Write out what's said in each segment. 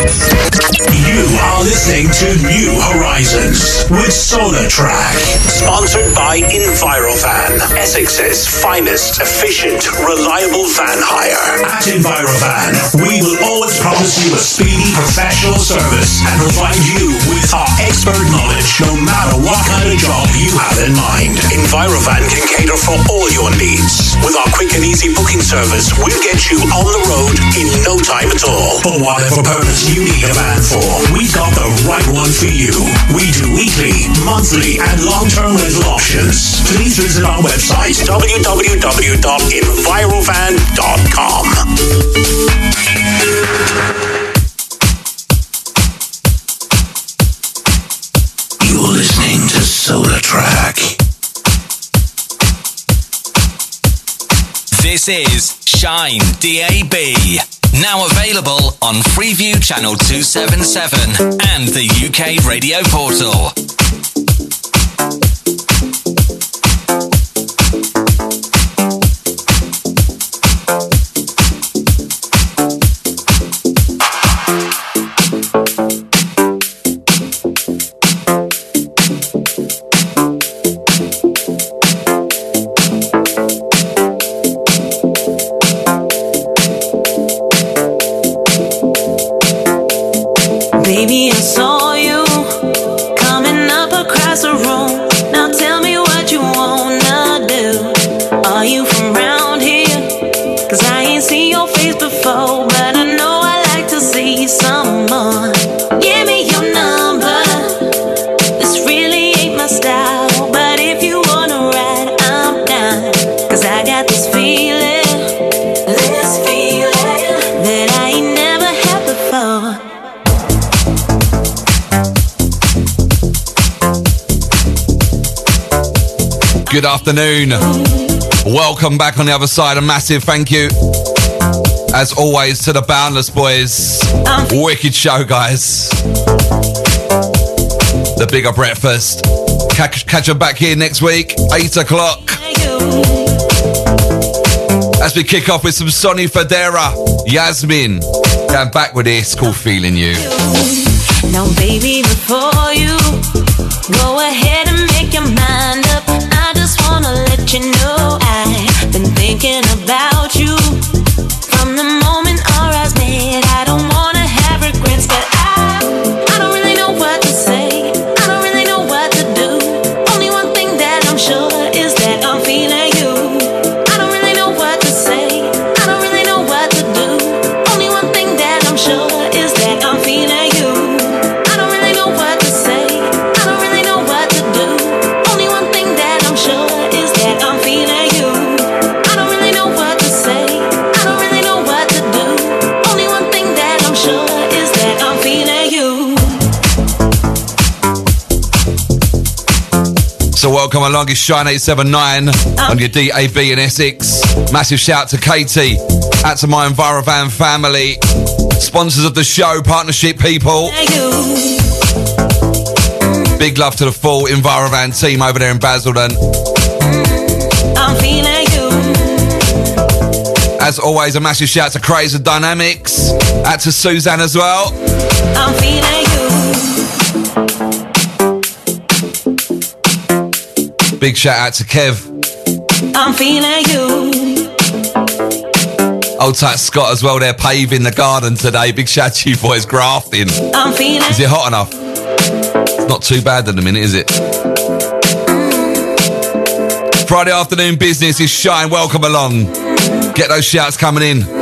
You are listening to New Horizons with SolarTrak, sponsored by Envirovan, Essex's finest, efficient, reliable van hire. At Envirovan, we will always promise you a speedy, professional service and provide you with our expert knowledge, no matter what kind of job you have in mind. Envirovan can cater for all your needs. With our quick and easy booking service, we'll get you on the road in no time at all. For whatever purpose you need a van for, we've got the right one for you. We do weekly, monthly, and long-term rental options. Please visit our website, www.envirovan.com. You're listening to SolarTrak. This is Shine DAB. Now available on Freeview Channel 277 and the UK Radio Portal. Afternoon. Welcome back on the other side. A massive thank you, as always, to the Boundless Boys. Wicked show, guys. The bigger breakfast. Catch, catch them back here next week, 8 o'clock. As we kick off with some Sonny Fodera, Yasmin. Going back with this called Feeling You. Now, baby, before you go ahead you know I've Welcome along, Shine 879 on your DAB in Essex. Massive shout to Katie, out to my Envirovan family, sponsors of the show, partnership people. Big love to the full Envirovan team over there in Basildon. As always, a massive shout to Crazy Dynamics, out to Suzanne as well. Big shout out to Kev. I'm feeling you. Old tight Scott as well, they're paving the garden today. Big shout to you boys grafting. I'm feeling Is it hot enough? It's not too bad at the minute, is it? Friday afternoon business is shine. Welcome along. Get those shouts coming in.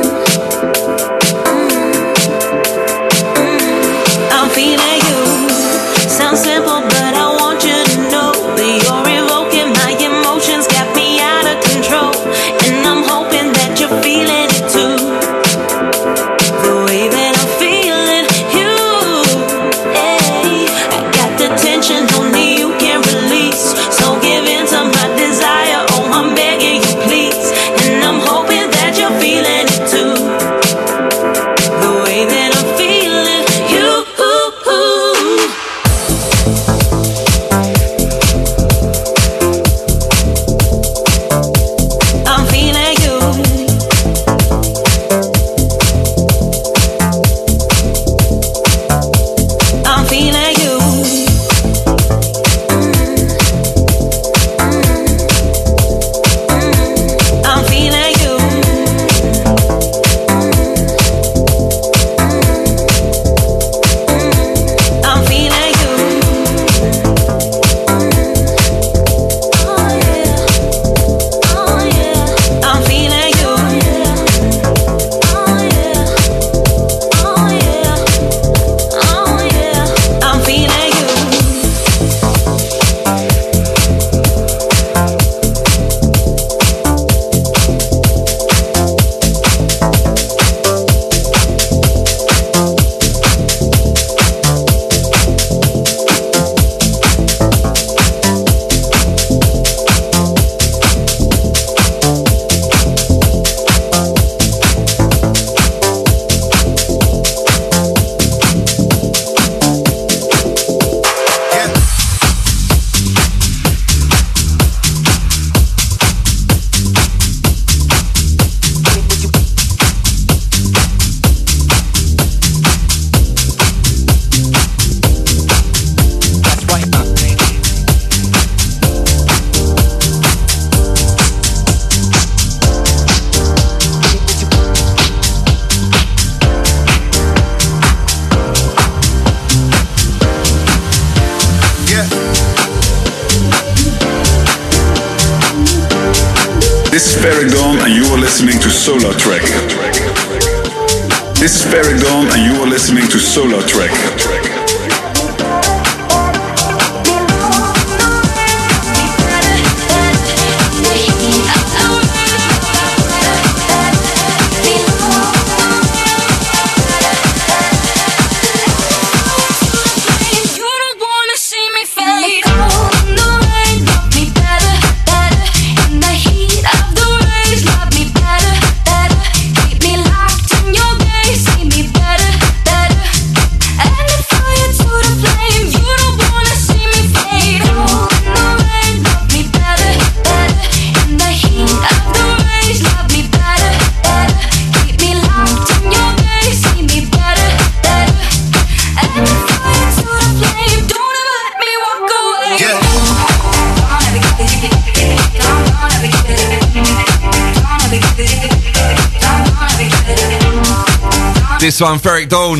One, Ferreck Dawn.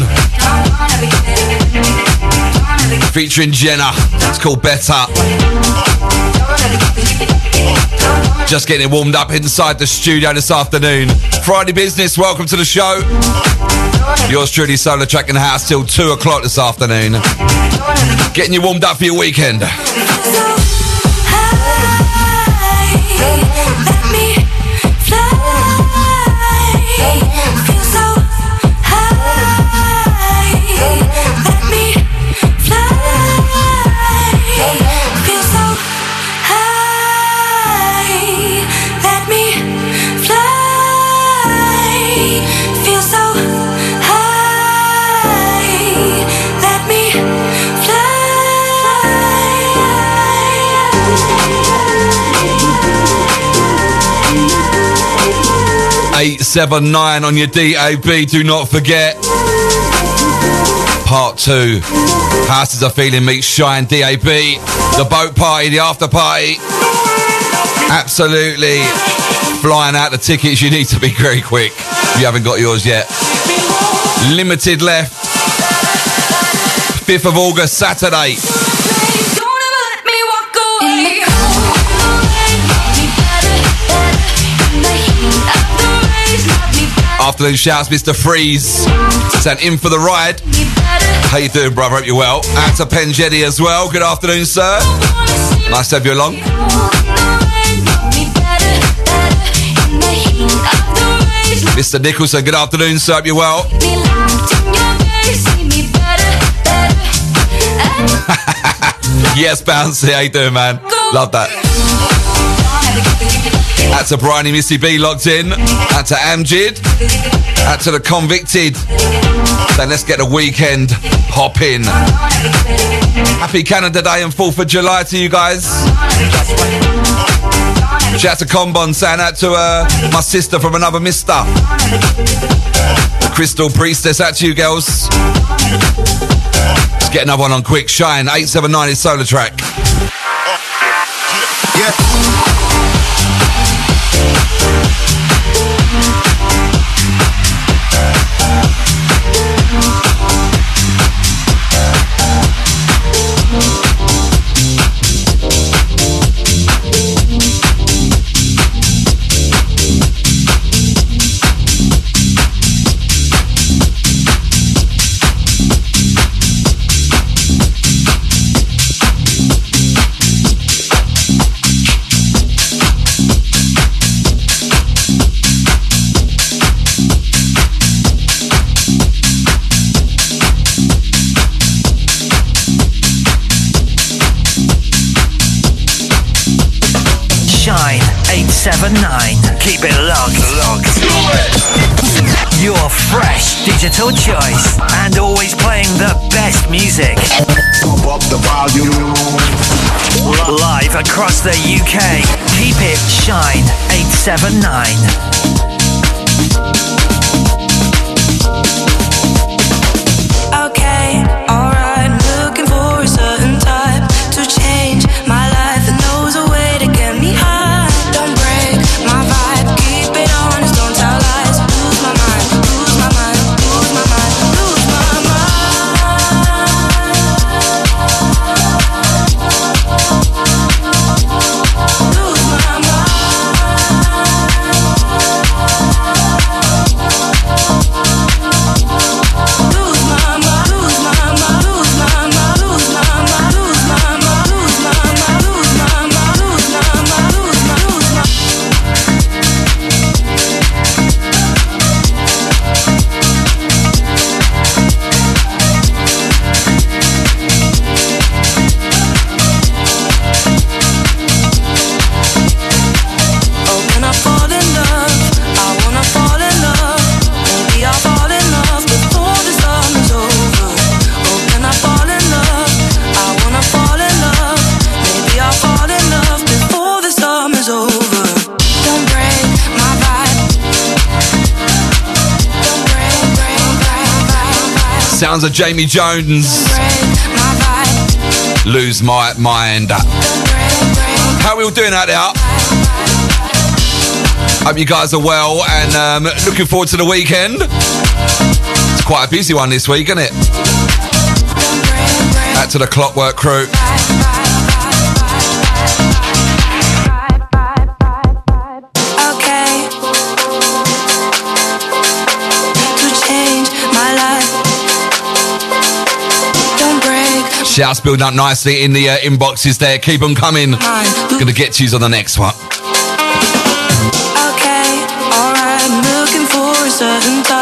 Featuring Jena. It's called Better. Just getting it warmed up inside the studio this afternoon. Friday business, welcome to the show. Yours truly, SolarTrak in the house till 2 o'clock this afternoon. Getting you warmed up for your weekend. Eight seven nine on your DAB. Do not forget. Part two. Houses are feeling meet Shine DAB. The boat party, the after party. Absolutely flying out the tickets. You need to be very quick if you haven't got yours yet. Limited left. 5th of August, Saturday. Afternoon shouts, Mr. Freeze. Sent in for the ride. How you doing, brother? Hope you're well. Out to Penjetti as well. Good afternoon, sir. Nice to have you along. Mr. Nicholson, good afternoon, sir. Hope you're well. yes, Bouncy. How you doing, man? Love that. That's a Bryony Missy B locked in. That's to Amjid. That's to the convicted. Then let's get the weekend hop in. Happy Canada Day and 4th of July to you guys. Shout out to Combon, saying out to uh, my sister from another mister. The Crystal Priestess, out to you girls. Let's get another one on quick. Shine, 879 is SolarTrak. Yeah. 879. sounds of Jamie Jones. Lose my mind. How are we all doing out there? Hope you guys are well and um, looking forward to the weekend. It's quite a busy one this week, isn't it? Back to the clockwork crew. Shouts building up nicely in the uh, inboxes there. Keep them coming. Gonna get you on the next one. Okay, alright, looking for a certain time.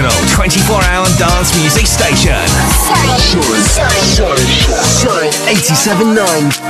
original 24-hour dance music station. 87.9.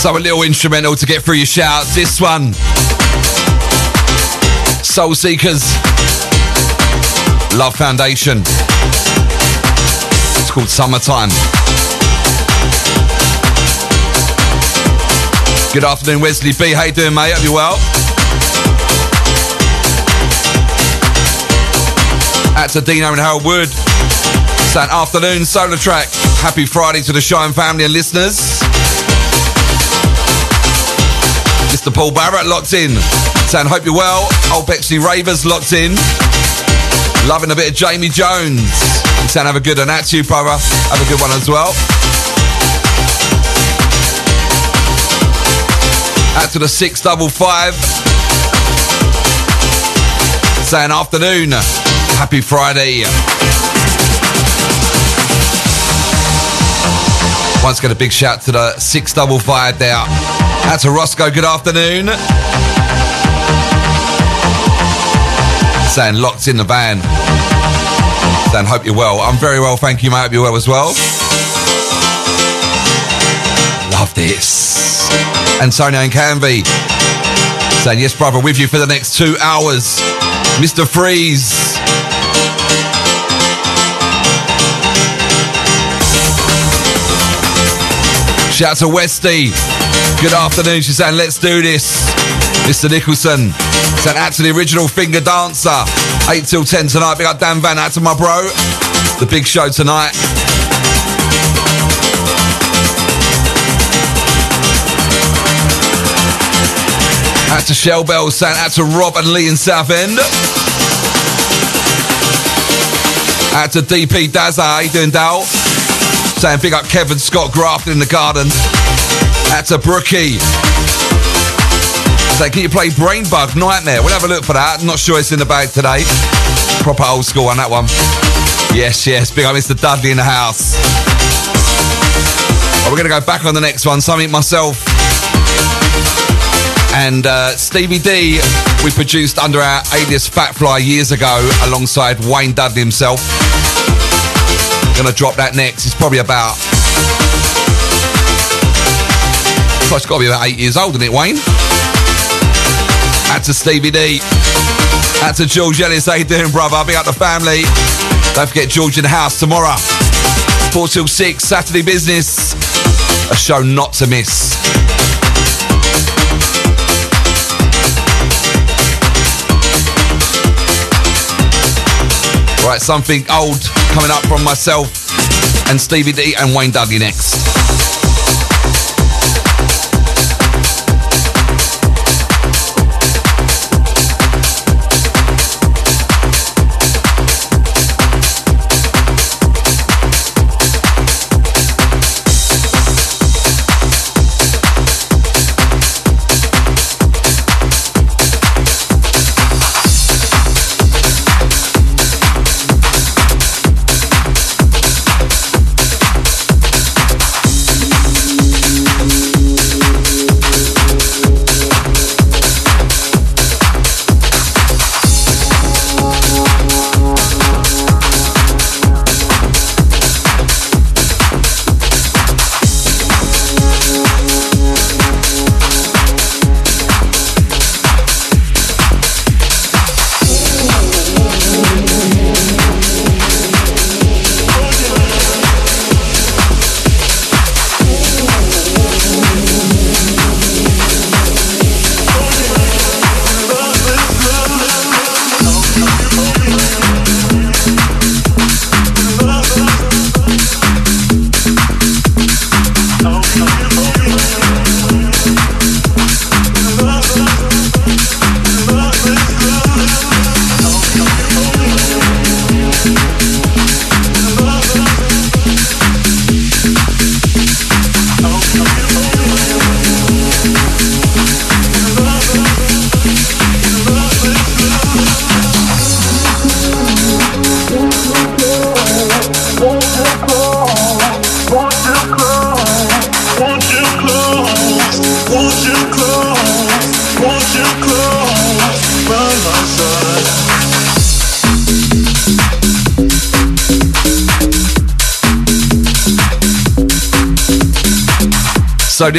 So a little instrumental to get through your shouts. This one, Soul Seekerz, Luv Foundation. It's called Summertime. Good afternoon, Wesley B. How you doing, mate? Hope you well. Out to Dino and Harold Wood. It's that afternoon SolarTrak. Happy Friday to the Shine family and listeners. Mr. Paul Barrett locked in. Saying, hope you're well. Old Bexley Ravers locked in. Loving a bit of Jamie Jones. Saying, have a good one. That's you, brother. Have a good one as well. Out to the 655. Saying, afternoon. Happy Friday. Once again, a big shout to the 655 there. That's a Roscoe, good afternoon. Saying locked in the van. Saying hope you're well. I'm very well, thank you, mate. Hope you're well as well. Love this. And Antonio and Canvey. Saying yes, brother, with you for the next two hours. Mr. Freeze. Shout out to Westy. Good afternoon. She's saying, let's do this. Mr. Nicholson. Sent out to the original finger dancer. 8 till 10 tonight. Big up Dan Van. Out to my bro. The big show tonight. Out to Shell Bell. Sent out to Rob and Lee in Southend. Out to DP Dazza. How you doing, Dal? Saying big up Kevin Scott Grafton in the garden. That's a brookie. Say, can you play Brainbug Nightmare? We'll have a look for that. Not sure it's in the bag today. Proper old school on that one. Yes, yes. Big up Mr. Dudley in the house. Well, we're going to go back on the next one. Something myself and uh, Stevie D we produced under our alias FatFly years ago alongside Wayne Dudley himself. Gonna drop that next. It's probably about. It's got to be about eight years old, isn't it, Wayne? That's to Stevie D. That's to George Ellis. How you doing, brother? Big up the family. Don't forget George in the house tomorrow. 4 till 6, Saturday business. A show not to miss. Right, something old coming up from myself and Stevie D and Wayne Dudley next.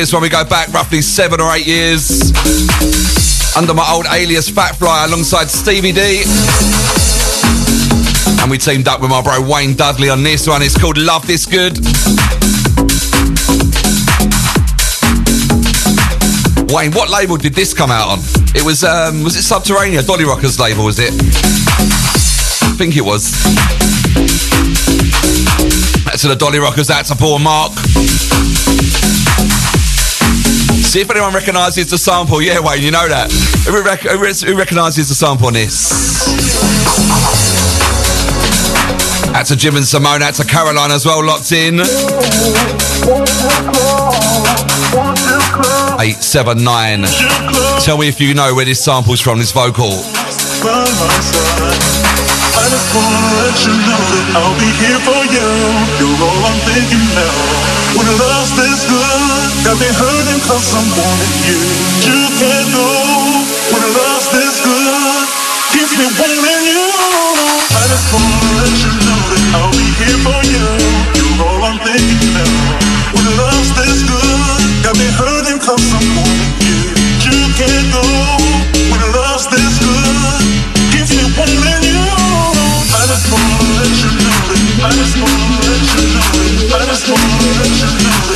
This one we go back roughly seven or eight years under my old alias FatFly alongside Stevie D. And we teamed up with my bro Wayne Dudley on this one. It's called Love This Good. Wayne, what label did this come out on? It was um was it Subterranea, Dolly Rockers label, was it? I think it was. That's to the Dolly Rockers, that's a poor Mark. See if anyone recognises the sample. Yeah, Wayne, you know that. Who, rec- who recognises the sample on this? That's a Jim and Simone. That's a Caroline as well, locked in. Eight seven nine. Tell me if you know where this sample's from. This vocal. I'll be here for you. You're all I'm thinking now. When love's this good, got me hurting cause I'm wanting you. You can't go. When love's this good, keeps me wanting you. I just wanna let you know that I'll be here for you. You're all I'm thinking now. When love's this good, got me hurting I'm wanting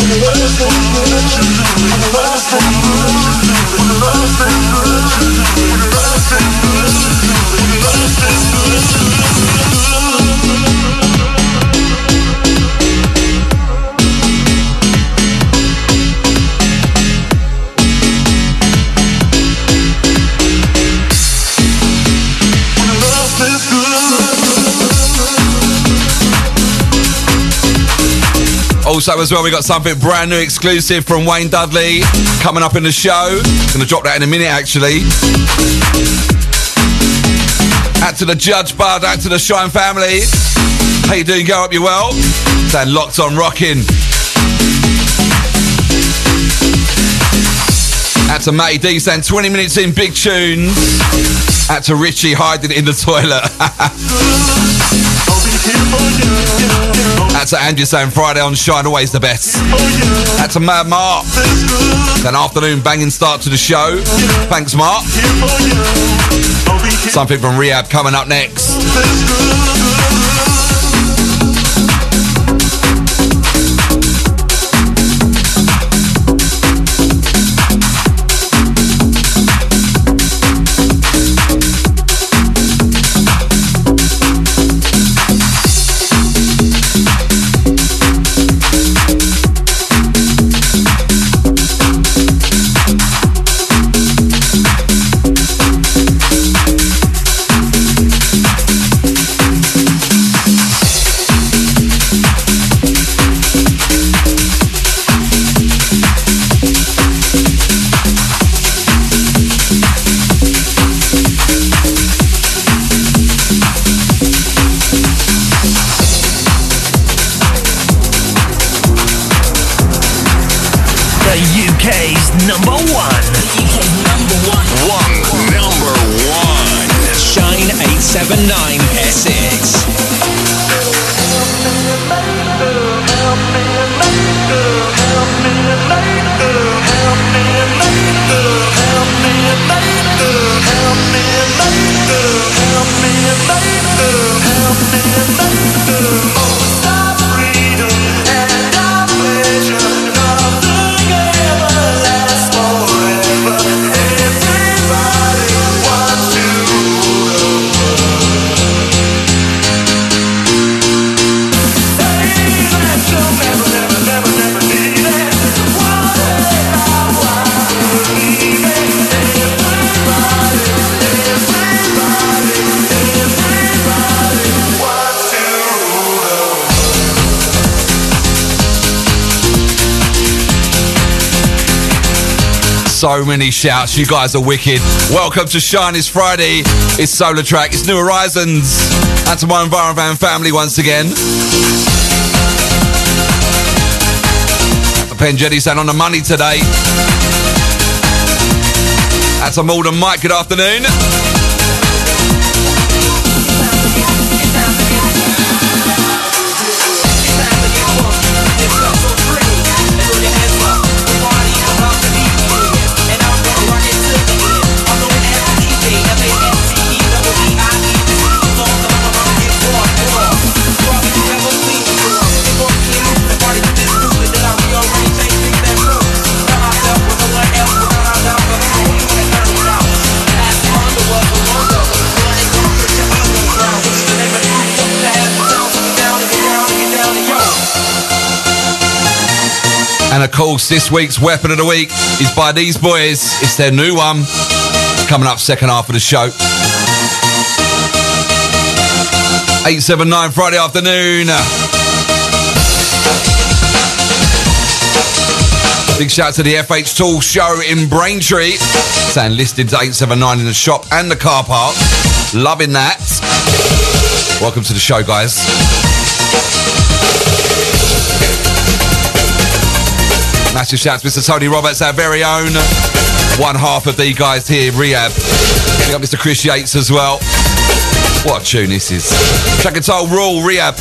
you know that. I just wanna let you know that. When love's this good, Also, as well, we got something brand new exclusive from Wayne Dudley coming up in the show. Gonna drop that in a minute, actually. Out to the Judge Bud, out to the Shine family. How you doing? Go up, you well? Stand locked on rocking. Out to Matty D, saying 20 minutes in, big tunes. Out to Richie hiding in the toilet. To Andrew saying Friday on Shine, always the best. That's to Mad Mark. An afternoon banging start to the show. Thanks, Mark. Something from RE-AB coming up next. So many shouts. You guys are wicked. Welcome to Shine. It's Friday. It's SolarTrak. It's New Horizons. And to my Envirovan family once again. The Pen Jetty saying on the money today. That's a Malden Mike. Good afternoon. Course, this week's weapon of the week is by these boys. It's their new one. Coming up second half of the show. 879 Friday afternoon. Big shout out to the FH Tool show in Braintree. Saying listed 879 in the shop and the car park. Loving that. Welcome to the show, guys. Massive shout to Mr. Tony Roberts, our very own. One half of the guys here, RE-AB. We got Mr. Chris Yates as well. What a tune this is. Track and Toll Rule, RE-AB.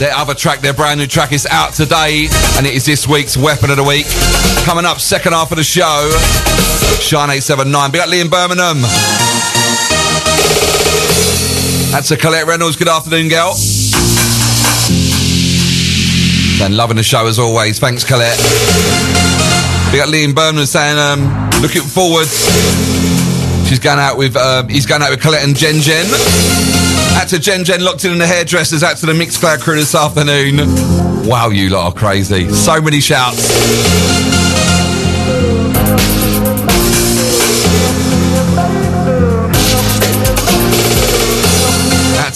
Their other track, their brand new track is out today, and it is this week's Weapon of the Week. Coming up, second half of the show, Shine 879. Big up Liam Birmingham. That's a Colette Reynolds. Good afternoon, girl. And loving the show as always. Thanks, Colette. We got Liam Birmingham saying, um, looking forward. She's going out with, um, he's going out with Colette and Jen Jen. Out to Jen Jen locked in in the hairdressers. Out to the Mixcloud crew this afternoon. Wow, you lot are crazy. So many shouts.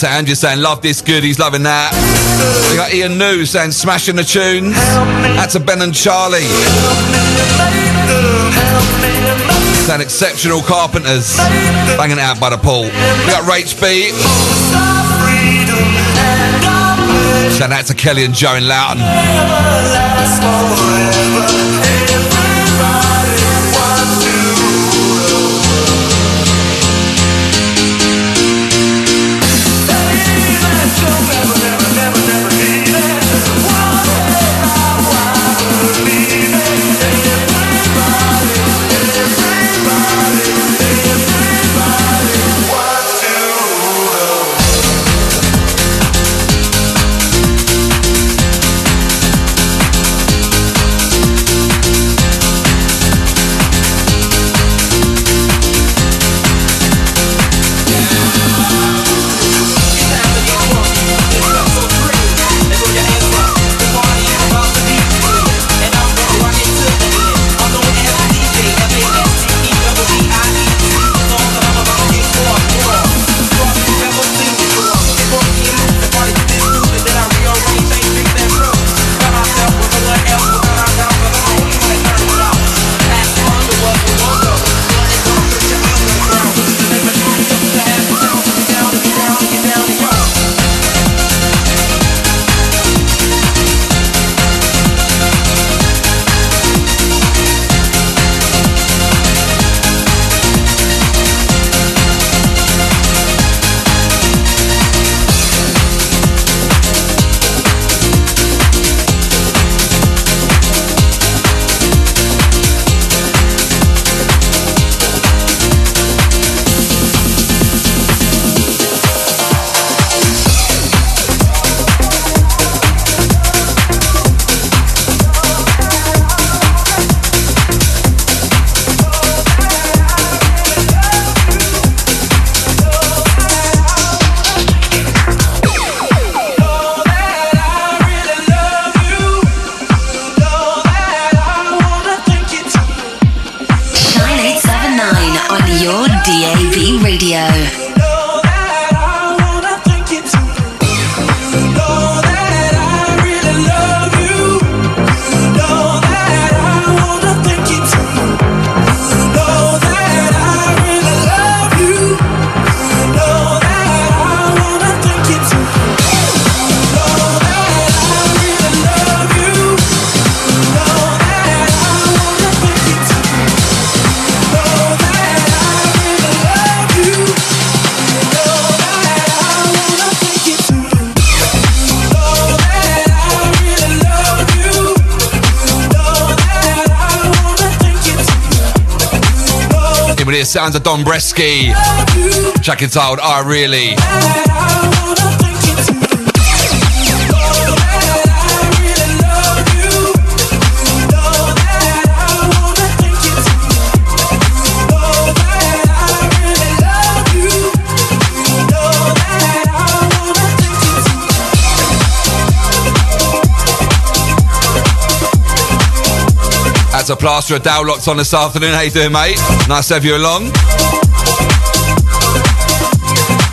To Andrew saying, love this good. He's loving that. We got Ian New saying, smashing the tunes. That's to Ben and Charlie. Saying, exceptional carpenters. Banging it out by the pool. We got Rach B. Shout out to Kelly and Joe in Loughton. Sounds of Dombresky. Check it out. I really. To Plaster of Dow locked on this afternoon. How you doing, mate? Nice to have you along.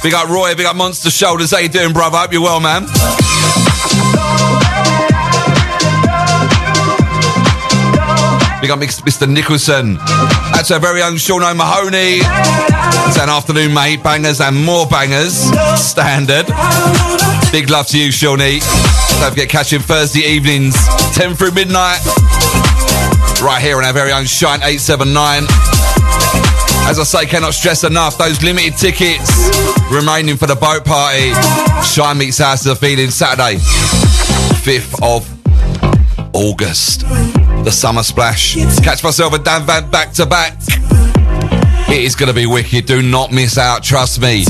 Big up Roy, big up Monster Shoulders. How you doing, brother? Hope you're well, man. Big up Mr. Nicholson. That's our very own Sean O'Mahony. It's an afternoon, mate. Bangers and more bangers. Standard. Big love to you, Shawnee. Don't forget, catching Thursday evenings, 10 through midnight. Right here on our very own Shine 879. As I say, cannot stress enough, those limited tickets remaining for the boat party. Shine meets House of the Feeling Saturday, 5th of August. The Summer Splash. Catch myself and Dan Van back to back. It is going to be wicked. Do not miss out, trust me.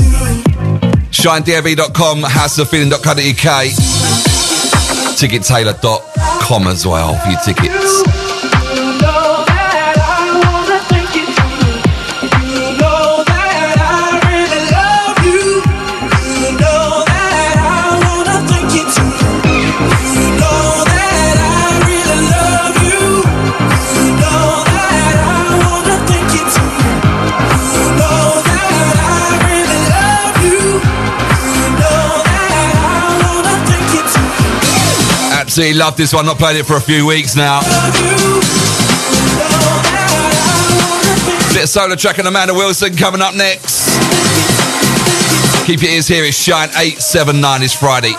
ShineDAB.com, houseoffeeling.co.uk, tickettailor.com as well for your tickets. Absolutely love this one. Not played it for a few weeks now. Bit of SolarTrak and Amanda Wilson coming up next. Keep your ears here. It's Shine 879 It's Friday.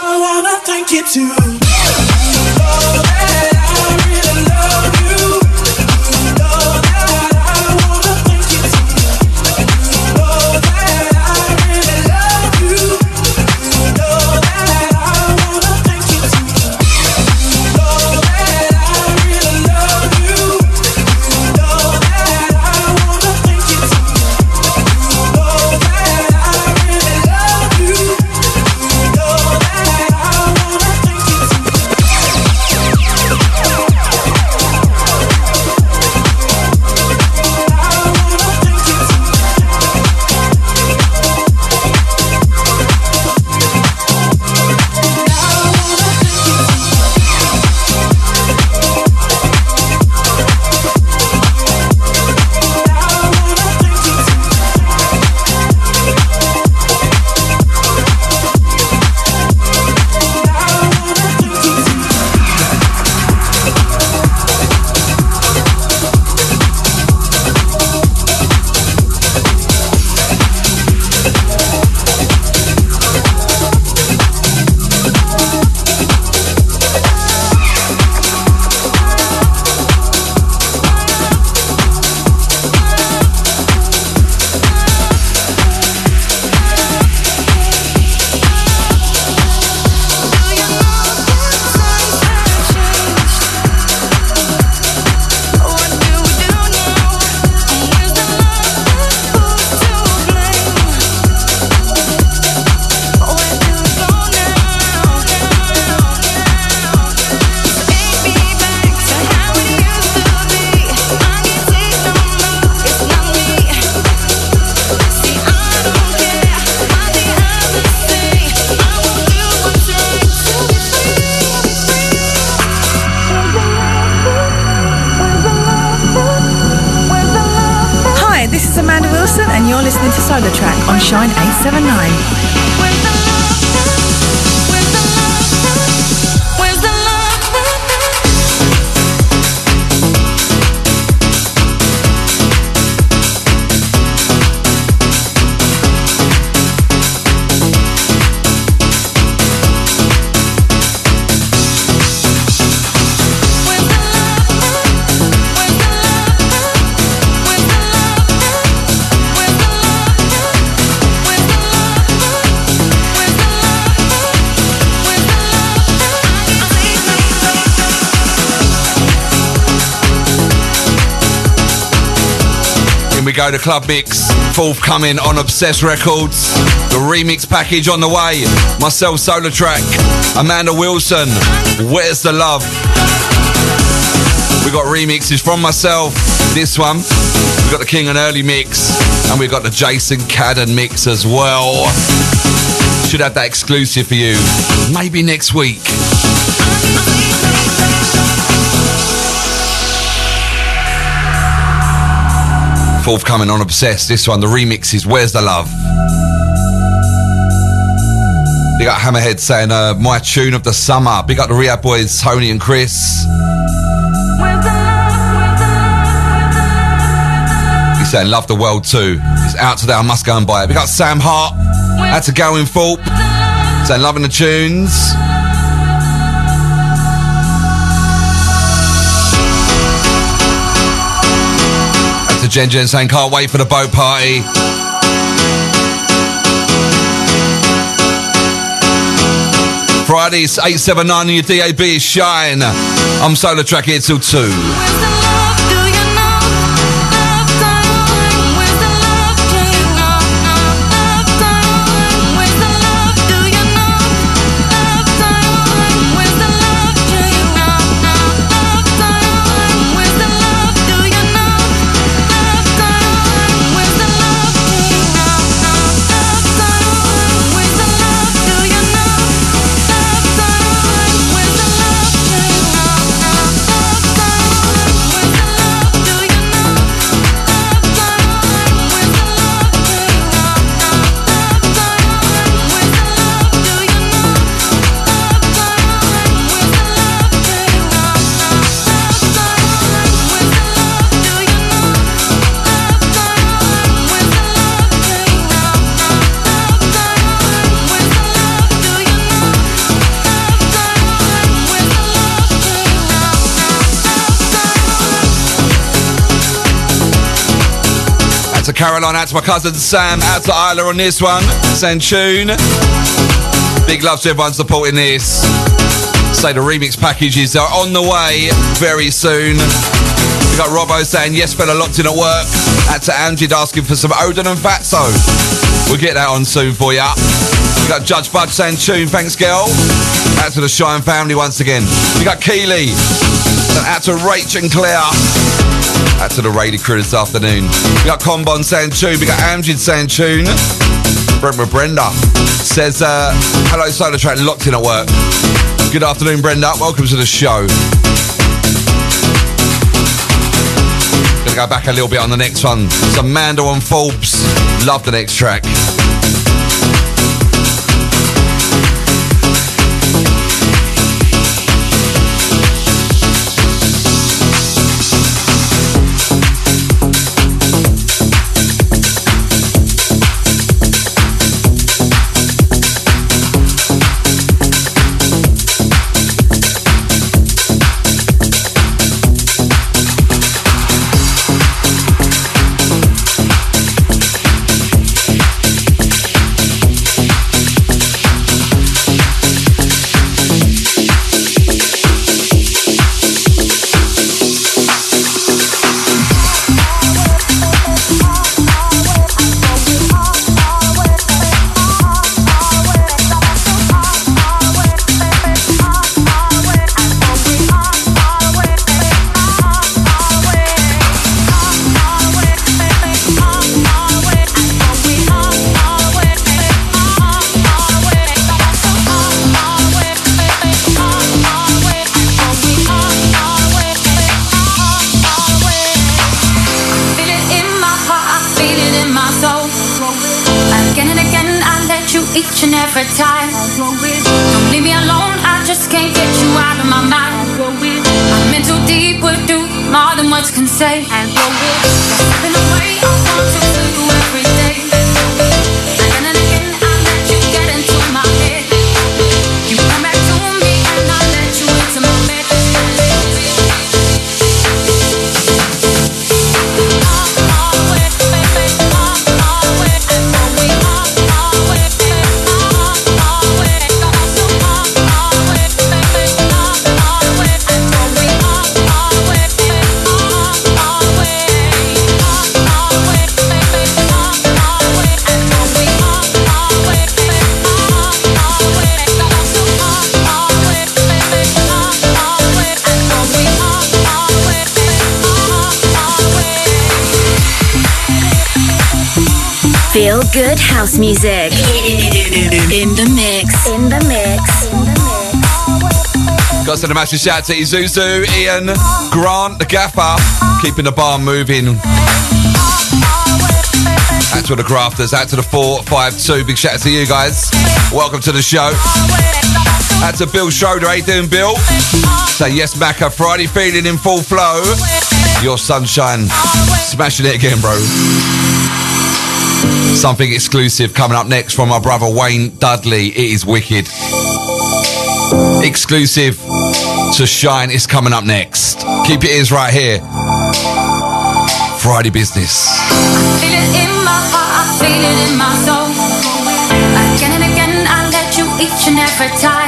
To Club Mix, forthcoming on Obsessed Records. The remix package on the way. Myself SolarTrak. Amanda Wilson, Where's the Love? We got remixes from myself. This one, we got the King and Early mix, and we got the Jason Cadden mix as well. Should have that exclusive for you. Maybe next week. Forthcoming on Obsessed. This one, the remix is Where's the Love? Big up Hammerhead saying, uh, my tune of the summer. Big up the RE-AB Boys, Tony and Chris. He's saying, love the world too. It's out today, I must go and buy it. Big up Sam Hart. Out to Gowan Thorpe. Saying, loving the tunes. Jen Jen saying, can't wait for the boat party. Fridays, 879 on your DAB is Shine. I'm SolarTrak here till 2. Caroline, out to my cousin Sam, out to Isla on this one. Send tune. Big love to everyone supporting this. Say the remix packages are on the way very soon. We got Robbo saying yes, fella locked in at work. Out to Amjid asking for some Odin and Fatso. We'll get that on soon for ya. We got Judge Bud saying tune, thanks girl. Out to the Shine family once again. We got Keely. And out to Rach and Claire. Out to the radio crew this afternoon. We got Combon saying tune. We got Amjid saying tune. Brent Brenda says, uh, hello, SolarTrak, locked in at work. Good afternoon, Brenda. Welcome to the show. Gonna go back a little bit on the next one. Some Mandal and Forbes. Love the next track. Good house music. In the mix. In the mix. Got to send a massive shout out to Isuzu, Ian, Grant, the gaffer, keeping the bar moving. Out to the crafters, out to the 452. Big shout out to you guys. Welcome to the show. Out to Bill Schroeder. How you doing, Bill? Say yes, Macca. Friday feeling in full flow. Your sunshine. Smashing it again, bro. Something exclusive coming up next from my brother Wayne Dudley. It is wicked. Exclusive to Shine is coming up next. Keep your ears right here. Friday business. I feel it in my soul. Again and again, I let you each and every time.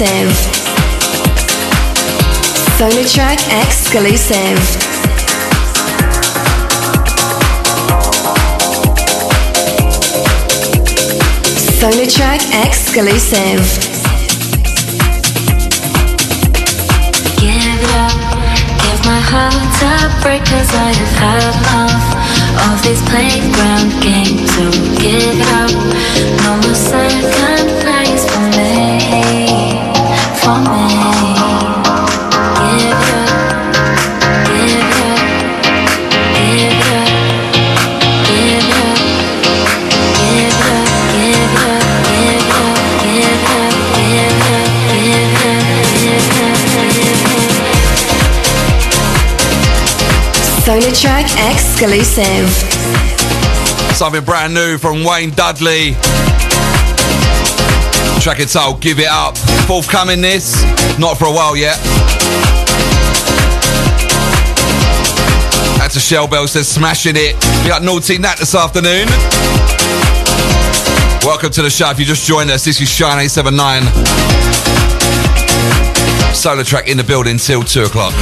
Exclusive. SolarTrak exclusive. SolarTrak exclusive. Exclusive. Something brand new from Wayne Dudley. Track entitled Give It Up. Forthcoming this. Not for a while yet. That's a Shell Bell says smashing it. We got Naughty Nat this afternoon. Welcome to the show. If you just joined us, this is Shine 879. SolarTrak in the building till 2 o'clock.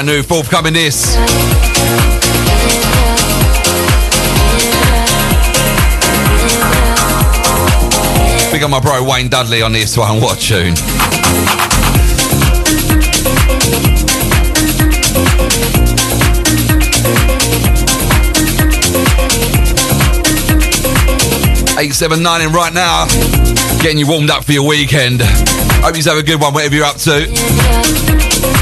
Brand new forthcoming this. Big up my bro Wayne Dudley on this one. What tune. 879 in right now. Getting you warmed up for your weekend. Hope you have a good one, whatever you're up to.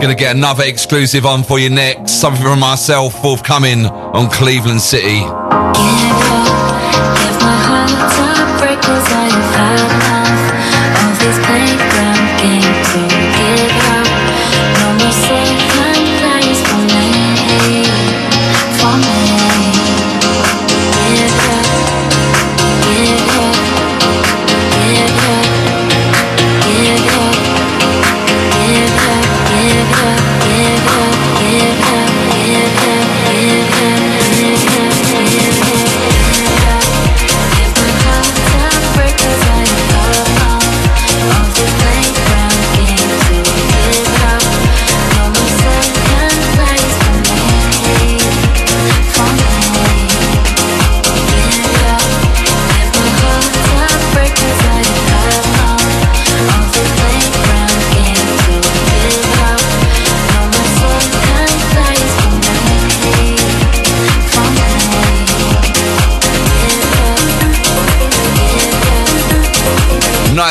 Gonna get another exclusive on for you next. Something from myself forthcoming on Cleveland City cause I have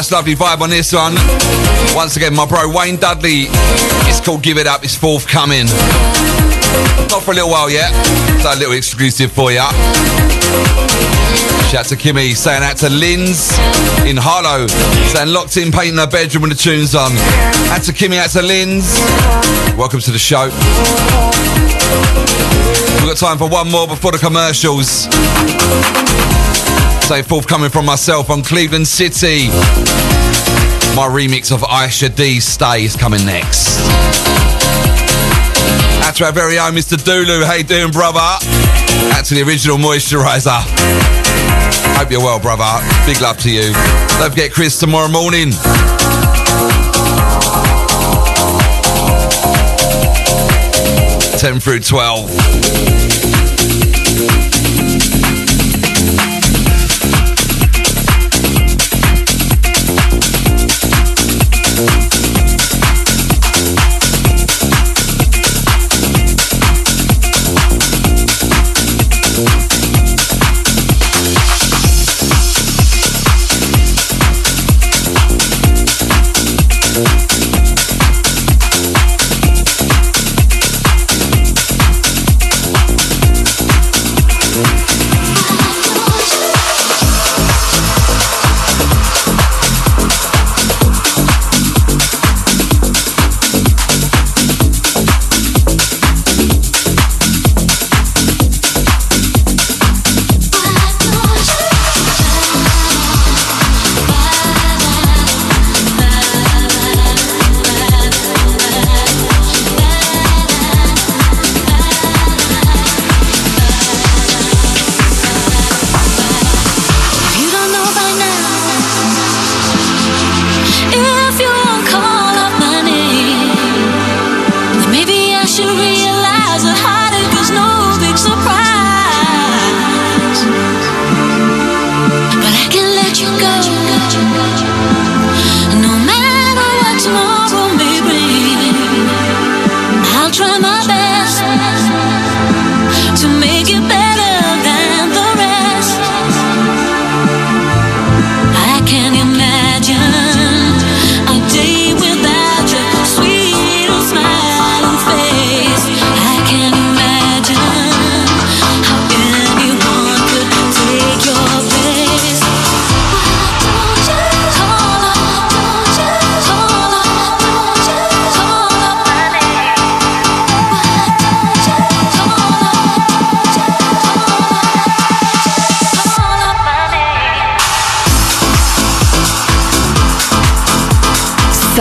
Nice, lovely vibe on this one. Once again, my bro Wayne Dudley. It's called Give It Up. It's forthcoming. Not for a little while yet. So a little exclusive for you. Shout out to Kimmy, saying out to Linz in Harlow, saying locked in, painting her bedroom when the tune's on. Out to Kimmy, out to Linz. Welcome to the show. We've got time for one more before the commercials. Say forthcoming from myself on Cleveland City. My remix of Isha D Stay is coming next. Out to our very own Mr. Dulu. How you doing, brother? Out to the original moisturizer. Hope you're well, brother. Big love to you. Don't forget Chris tomorrow morning. Ten through twelve.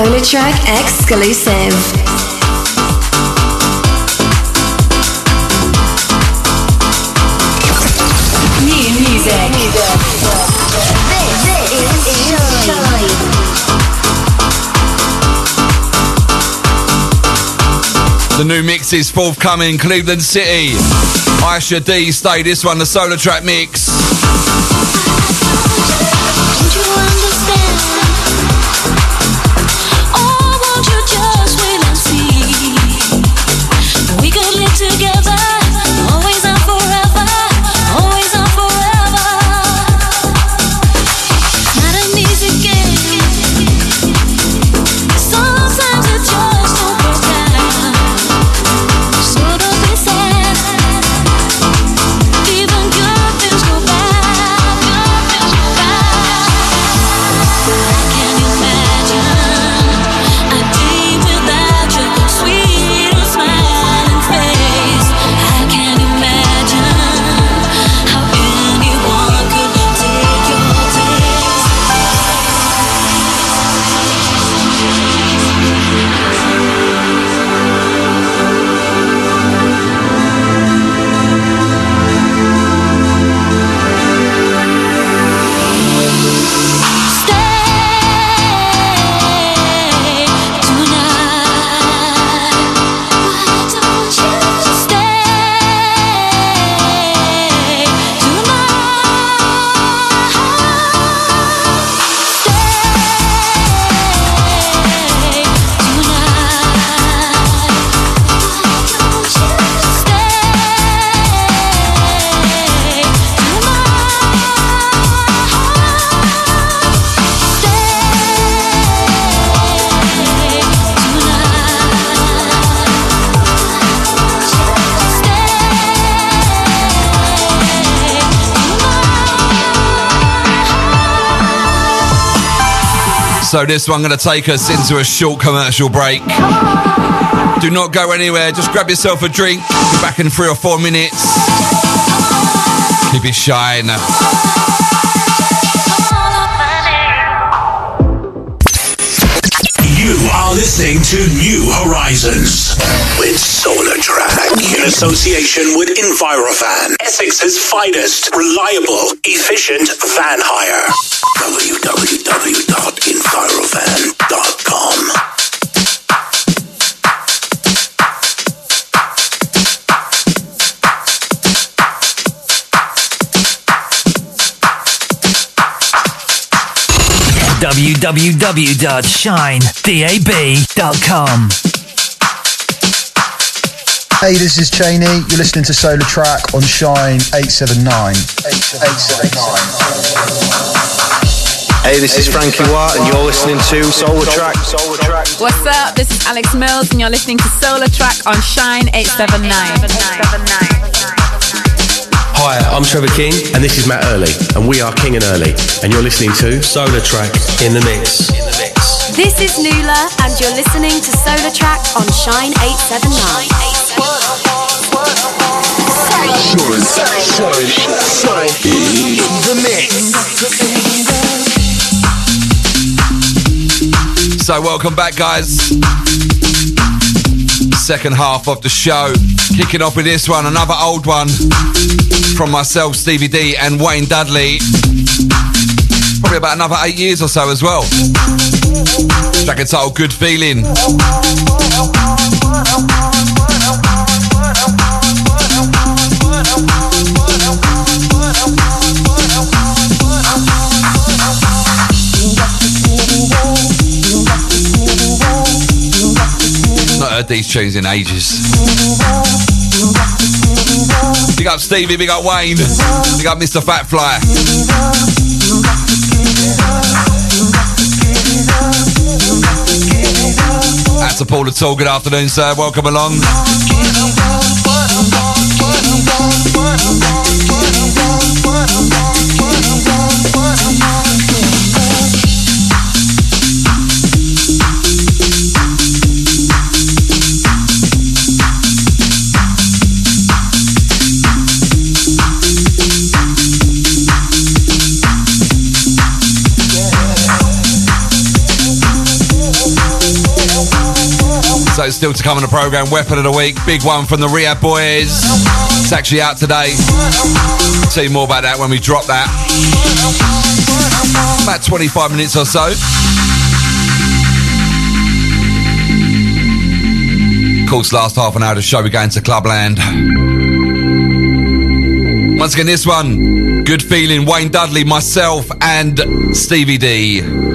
SolarTrak exclusive. The new mix is forthcoming, Cleveland City. Isha D, stay this one, the SolarTrak mix. So this one going to take us into a short commercial break. Do not go anywhere. Just grab yourself a drink. Be back in three or four minutes. Keep it shine. You are listening to New Horizons with SolarTrak in association with Envirovan, Essex's finest, reliable, efficient van hire. www.envirovan.com. www.shinedab.com. Hey, this is Chaney. You're listening to SolarTrak on Shine 879. 879. Hey, this is Frankie Watt, and you're listening to SolarTrak. What's up? This is Alex Mills, and you're listening to SolarTrak on Shine 879. Hi, I'm Trevor King, and this is Matt Early, and we are King and Early, and you're listening to SolarTrak in the Mix. This is Nula, and you're listening to SolarTrak on Shine 879. So welcome back, guys. Second half of the show. Kicking off with this one, another old one from myself, Stevie D, and Wayne Dudley. Probably about another eight years or so as well. Track entitled Good Feeling. Heard these tunes in ages. Big up Stevie, big up Wayne, big up Mr. FatFly. That's a Paul at all. Good afternoon, sir. Welcome along. So still to come on the program, Weapon of the Week, big one from the RE-AB Boys. It's actually out today. Tell you more about that when we drop that. About 25 minutes or so. Of course, last half an hour of the show, we're going to Clubland. Once again, this one, good feeling, Wayne Dudley, myself, and Stevie D.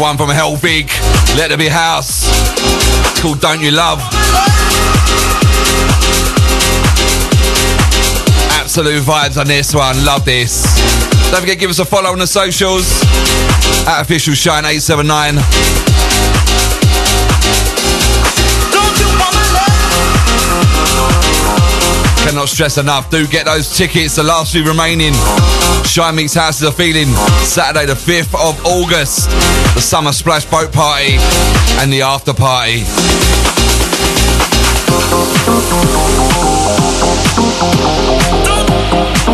one from Helvig. Let There Be House. It's called Don't You Love. Absolute vibes on this one. Love this. Don't forget, give us a follow on the socials at official shine 879. Cannot stress enough. Do get those tickets. The last few remaining. Shine Meets House is a feeling Saturday, the 5th of August. The Summer Splash Boat Party and the after party.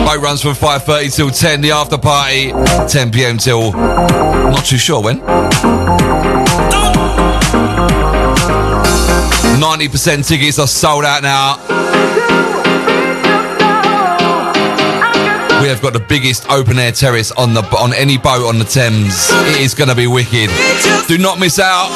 Boat runs from 5.30 till 10. The after party, 10 p.m. till not too sure when. 90% tickets are sold out now. We have got the biggest open air terrace on the on any boat on the Thames. It is going to be wicked. Do not miss out.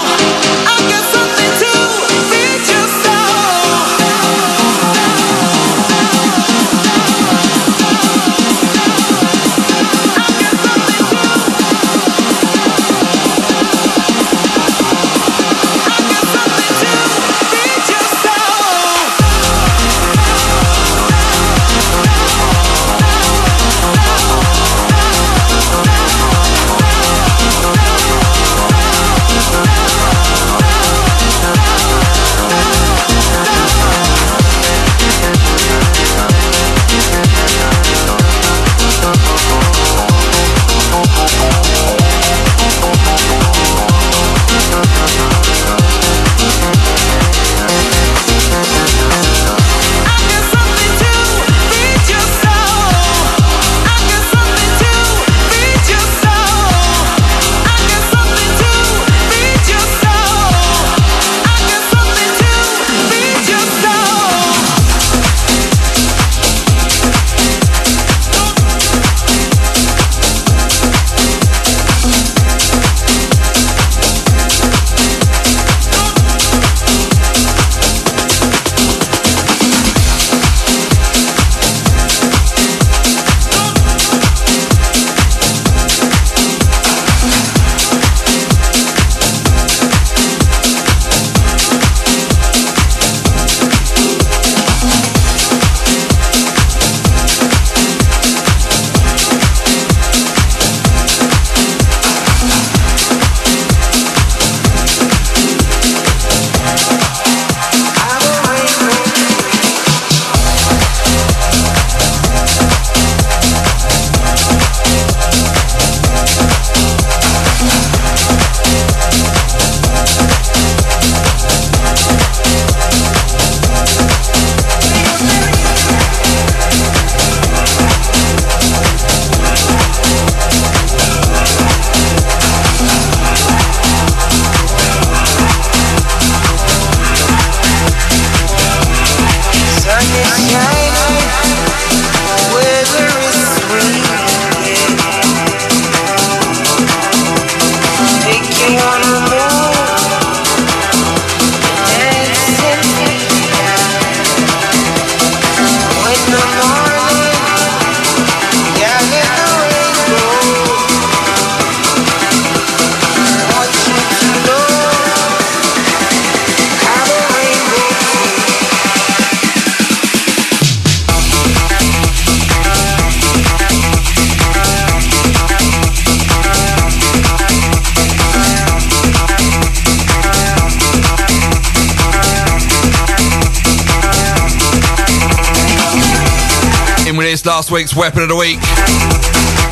Week's Weapon of the Week.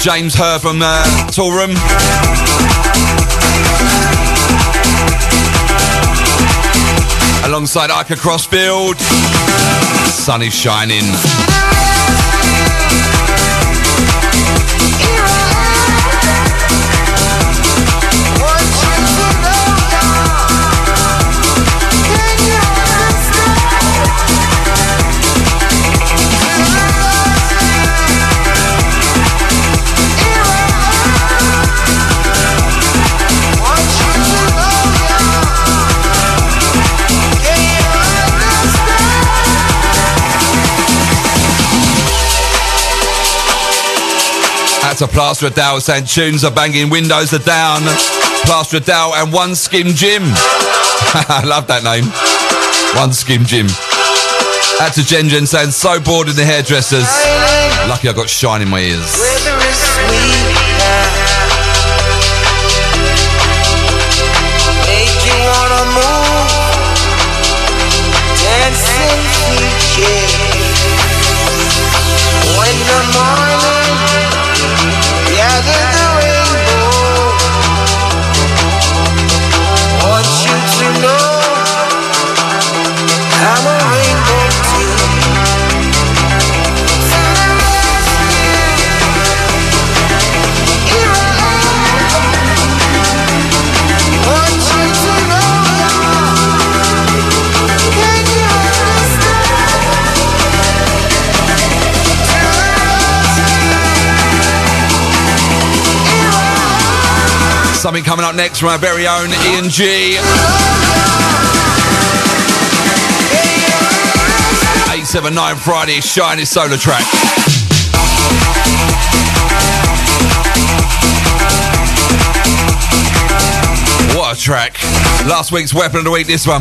James Hurr from uh, Toolroom. Alongside Ika Crossfield. Sun is shining. That's a Plaster of Dow saying tunes are banging, windows are down. Plaster of Dow and One Skim Jim. I love that name. One Skim Jim. That's a Jen Jen saying so bored in the hairdressers. Lucky I got shine in my ears. Something coming up next from our very own Ian G. 879 Friday, shiny SolarTrak. What a track. Last week's weapon of the week, this one.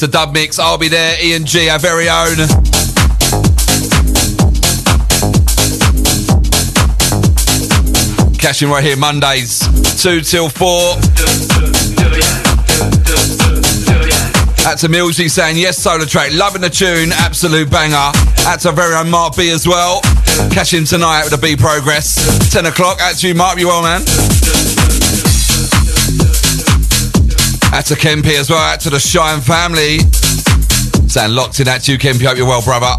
With the dub mix. I'll be there. Ian G, our very own. Cashing right here Mondays, 2 till 4. That's a Millsy saying, yes, SolarTrak. Loving the tune. Absolute banger. That's a very own Mark B as well. Cashing tonight with the B progress. 10 o'clock. That's you, Mark. You well, man? That's to Kempy as well. Out to the Shine family. Saying locked in. at you, Kempy. Hope you're well, brother.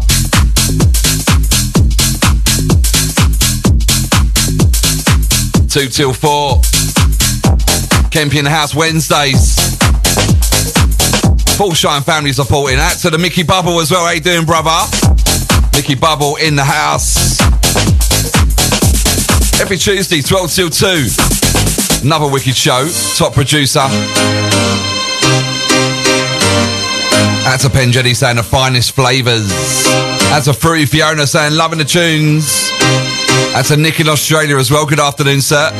2 till 4. Kempy in the house Wednesdays. Full Shine family supporting. Out to the Mickey Bubble as well. How you doing, brother? Mickey Bubble in the house. Every Tuesday, 12 till 2. Another wicked show. Top producer. That's a Penjetti saying the finest flavours. That's a Fruity Fiona saying loving the tunes. That's a Nick in Australia as well. Good afternoon, sir.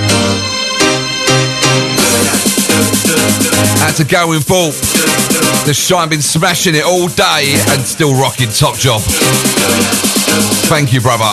That's a going full. The Shine been smashing it all day and still rocking top job. Thank you, brother.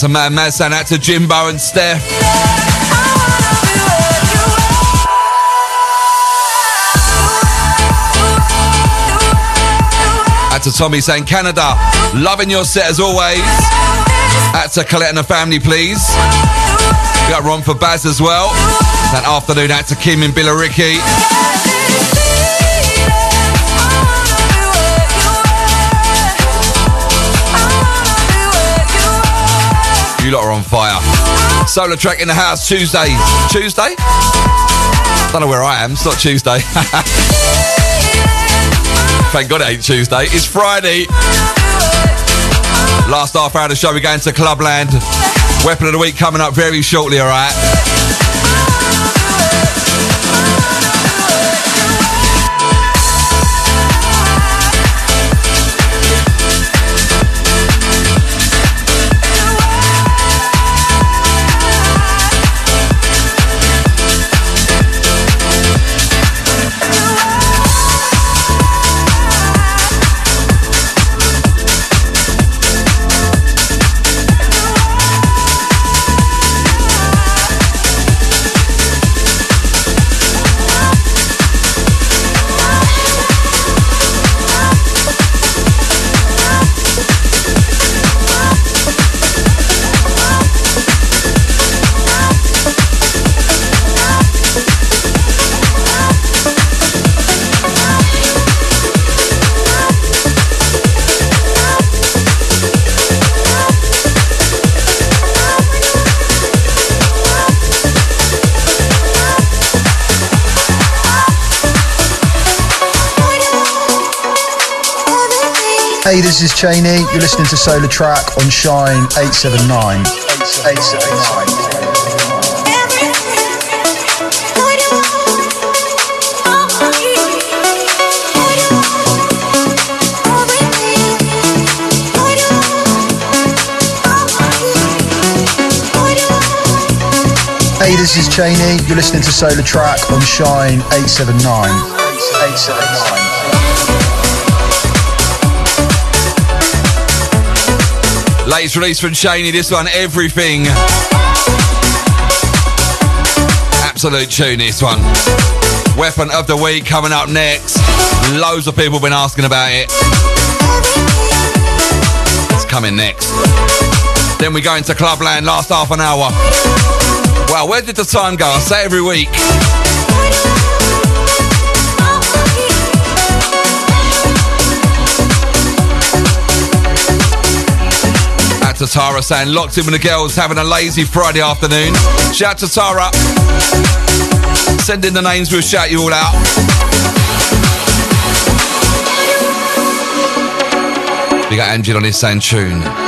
A man, man, saying that's a Jimbo and Steph. That's a Tommy saying Canada, loving your set as always. That's a Colette and the family, please. We got Ron for Baz as well. That afternoon, that's a Kim and Billericay. You lot are on fire. SolarTrak in the house Tuesdays. Tuesday? Don't know where I am. It's not Tuesday. Thank God it ain't Tuesday. It's Friday. Last half hour of the show, we're going to Clubland. Weapon of the week coming up very shortly, alright? Hey, this is Chaney. You're listening to SolarTrak on Shine 879. 879. Hey, this is Chaney. You're listening to SolarTrak on Shine 879. 879. Latest release from Chaney, this one, Everything. Absolute tune, this one. Weapon of the Week coming up next. Loads of people have been asking about it. It's coming next. Then we go into Clubland, last half an hour. Wow, where did the time go? I say every week. To Tara saying locked in with the girls, having a lazy Friday afternoon. Shout to Tara. Send in the names, we'll shout you all out. We got Angel on his same tune.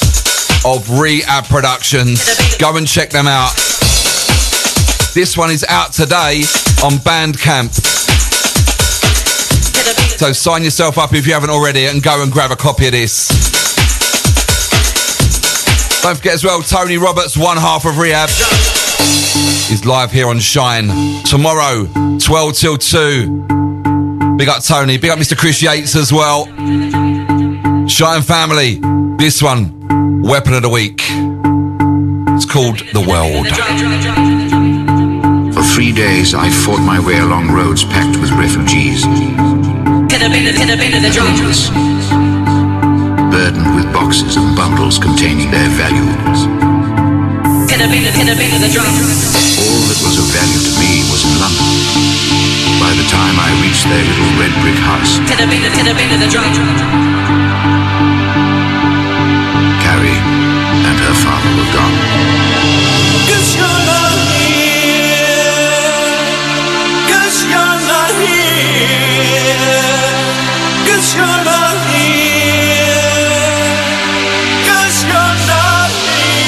of RE-AB Productions. Go and check them out. This one is out today on Bandcamp. So sign yourself up if you haven't already and go and grab a copy of this. Don't forget as well, Tony Roberts, one half of RE-AB, is live here on Shine tomorrow, 12 till 2. Big up Tony, big up Mr. Chris Yates as well. Shine family, this one, Weapon of the Week. It's called The World. For three days, I fought my way along roads packed with refugees. Burdened with boxes and bundles containing their valuables. All that was of value to me was in London. By the time I reached their little red brick house, her father were gone. Cause you're not here. Cause you're not here. Cause you're not here. Cause you're not here.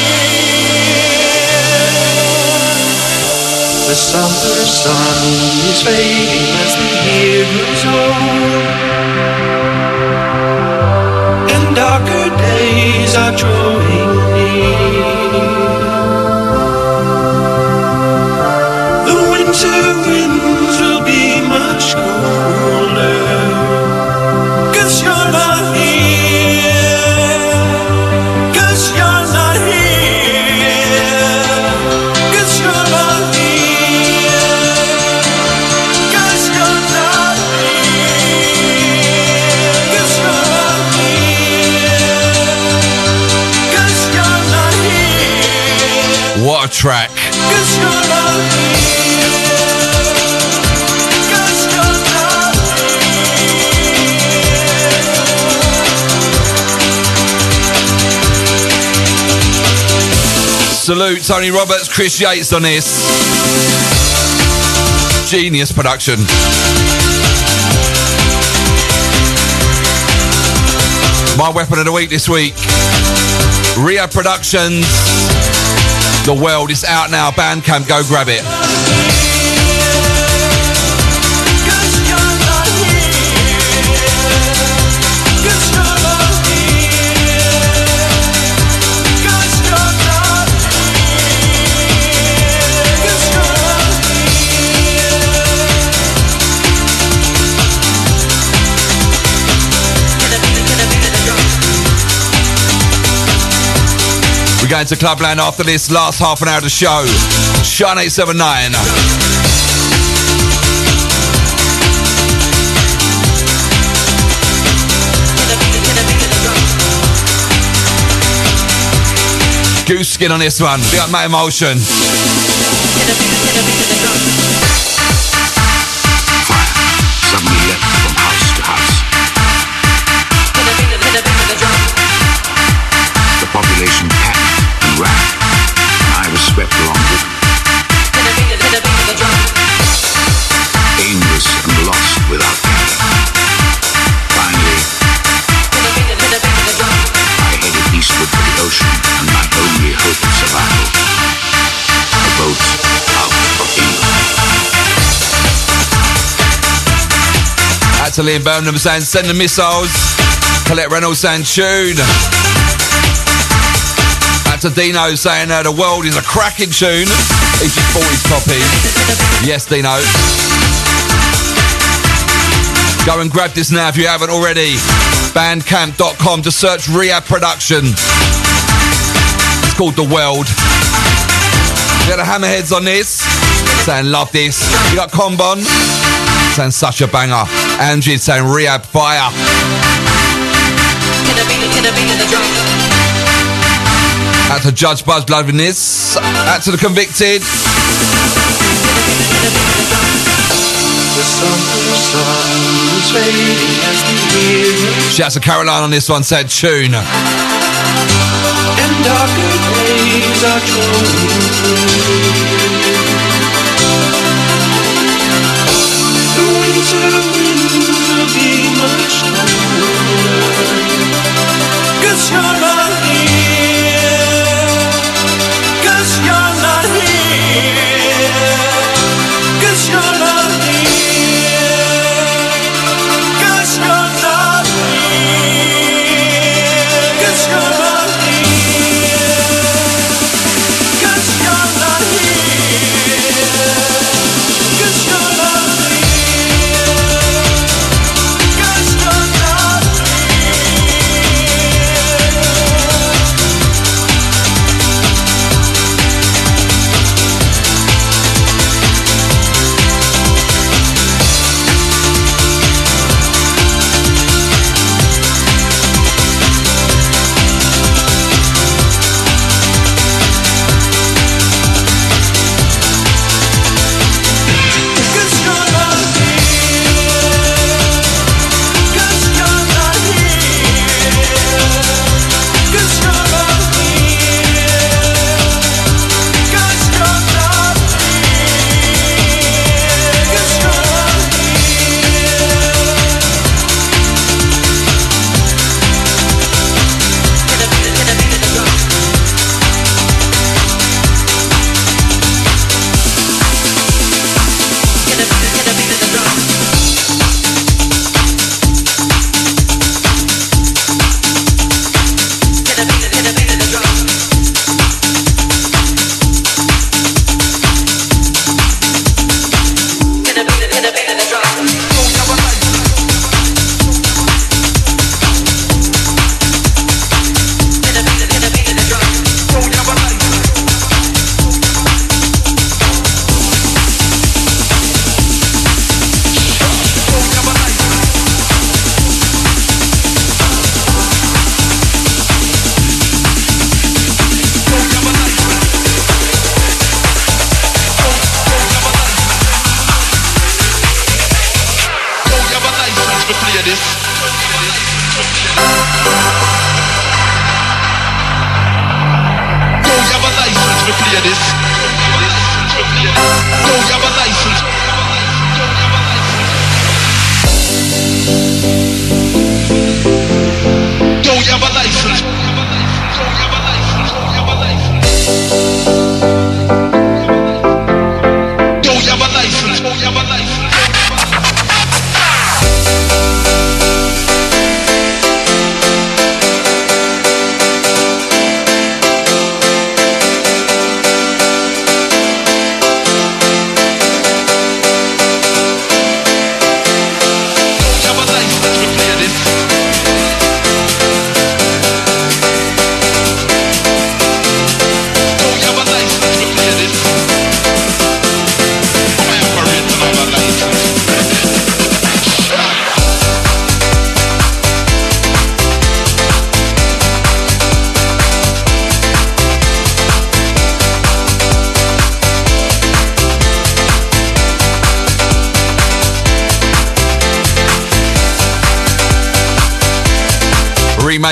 The summer sun is fading as the year goes on. And darker days are drawing near. Salute Tony Roberts, Chris Yates on this. Genius production. My weapon of the week this week. RE-AB Productions. The World is out now. Bandcamp, go grab it. Going to Clubland after this last half an hour of the show. Shine 879. Goose skin on this one. Big up my emotion. The population I was swept along with. Aimless and lost without. Finally, I headed eastward for the ocean and my only hope of survival. A boat out of England. To Liam Birmingham saying send the missiles. Colette Reynolds saying tune. To Dino saying uh, the world is a cracking tune. He's just bought his copy. Yes, Dino. Go and grab this now if you haven't already. Bandcamp.com to search RE-AB Production. It's called The World. We got the Hammerheads on this. Saying love this. You got Combon. Saying such a banger. Angie saying RE-AB Fire. Buzz Blood with this. Out to the convicted. The summer sun is fading as the year Shouts to Caroline on this one, said tune. and darker days are The winter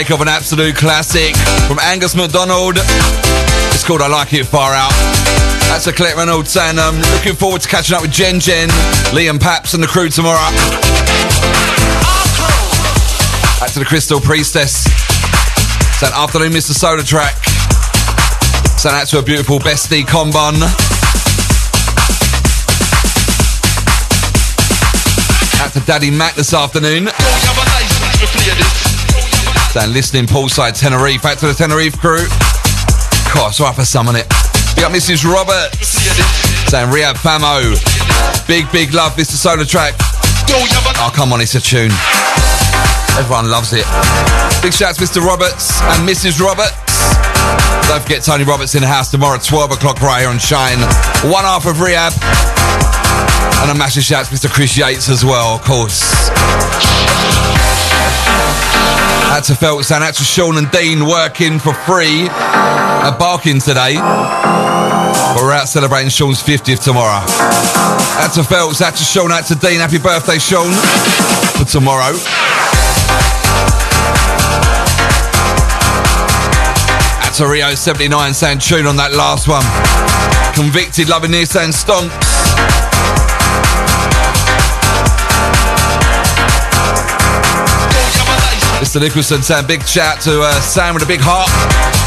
remake of an absolute classic from Angus MacDonald. It's called I Like It Far Out. That's a Colette Reynolds saying, um, looking forward to catching up with Jen Jen, Liam Paps and the crew tomorrow. Back to the Crystal Priestess. Saying afternoon, Mr. SolarTrak. Saying out to a beautiful bestie, Combon. Out to Daddy Mac this afternoon. Saying listening poolside Tenerife. Back to the Tenerife crew. God, so up for some on it. We got Mrs. Roberts. Saying RE-AB Famo. Big, big love, Mr. SolarTrak. Oh, come on, it's a tune. Everyone loves it. Big shout to Mr. Roberts and Mrs. Roberts. Don't forget Tony Roberts in the house tomorrow at 12 o'clock right here on Shine. One half of RE-AB. And a massive shout to Mr. Chris Yates as well, of course. Out to Phelps and out to Sean and Dean working for free at Barking today. But we're out celebrating Sean's 50th tomorrow. Out to Phelps, out to Sean, out to Dean. Happy birthday, Sean, for tomorrow. Out to Rio 79 saying tune on that last one. Convicted, loving this saying stomp. Mr. Nicholson saying big shout to uh, Sam with a big heart.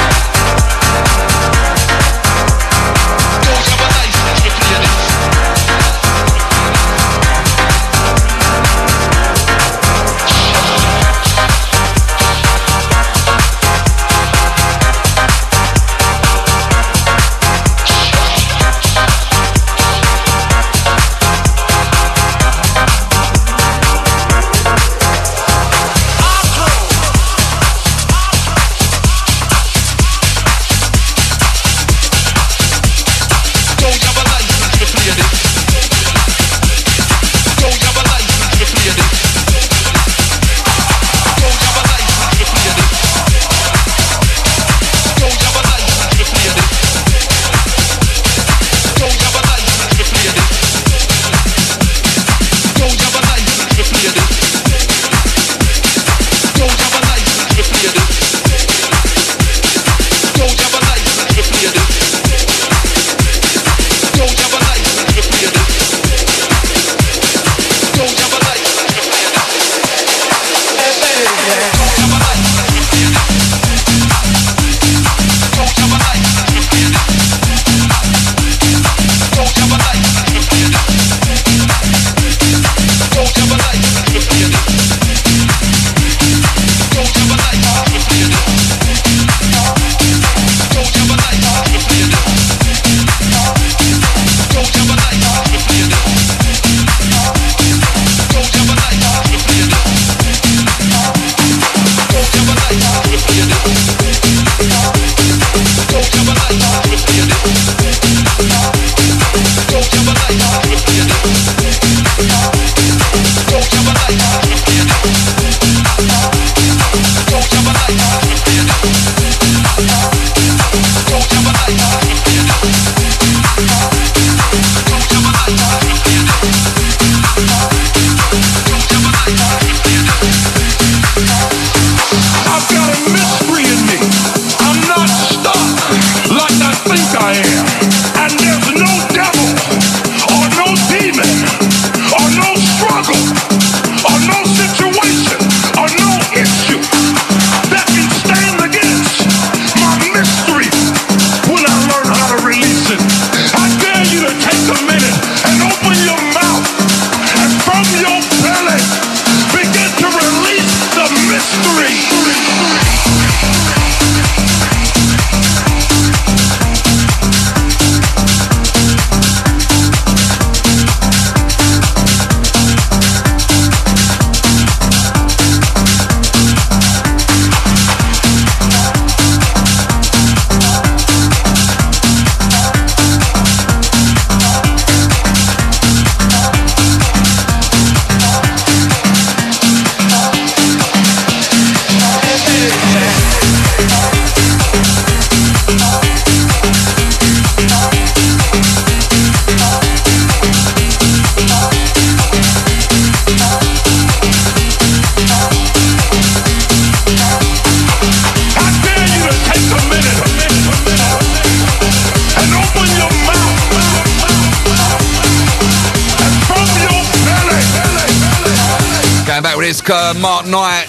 Uh, Mark Knight.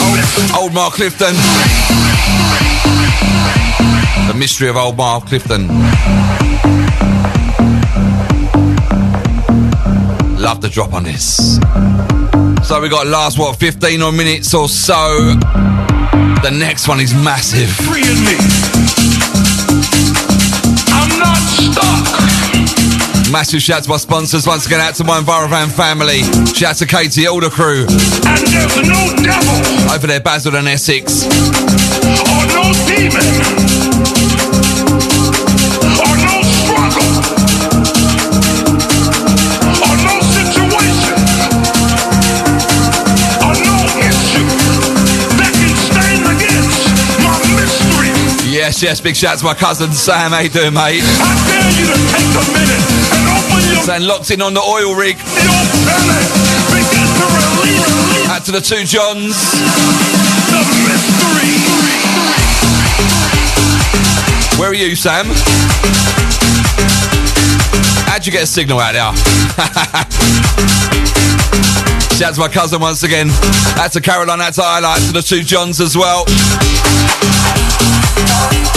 Old, old Ma Clifton. The mystery of old Ma Clifton. Love the drop on this. So we got last what 15 or minutes or so. The next one is massive. Massive shout out to my sponsors. Once again, out to my Envirovan family. Shout out to Katie, all the crew. And there's no devil. Over there, Basildon Essex. Or no demon. Or no struggle. Or no situation. Or no issue that can stand against my mystery. Yes, yes, big shout out to my cousin Sam. How you doing, mate? I dare you to take a minute. Saying locked in on the oil rig. Out to the two Johns. Where are you, Sam? How'd you get a signal out there? Shout out to my cousin once again. Out to Caroline, out to Highlight, to the two Johns as well.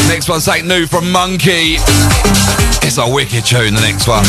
Next one's ain't new from Monki. It's a wicked tune, the next one.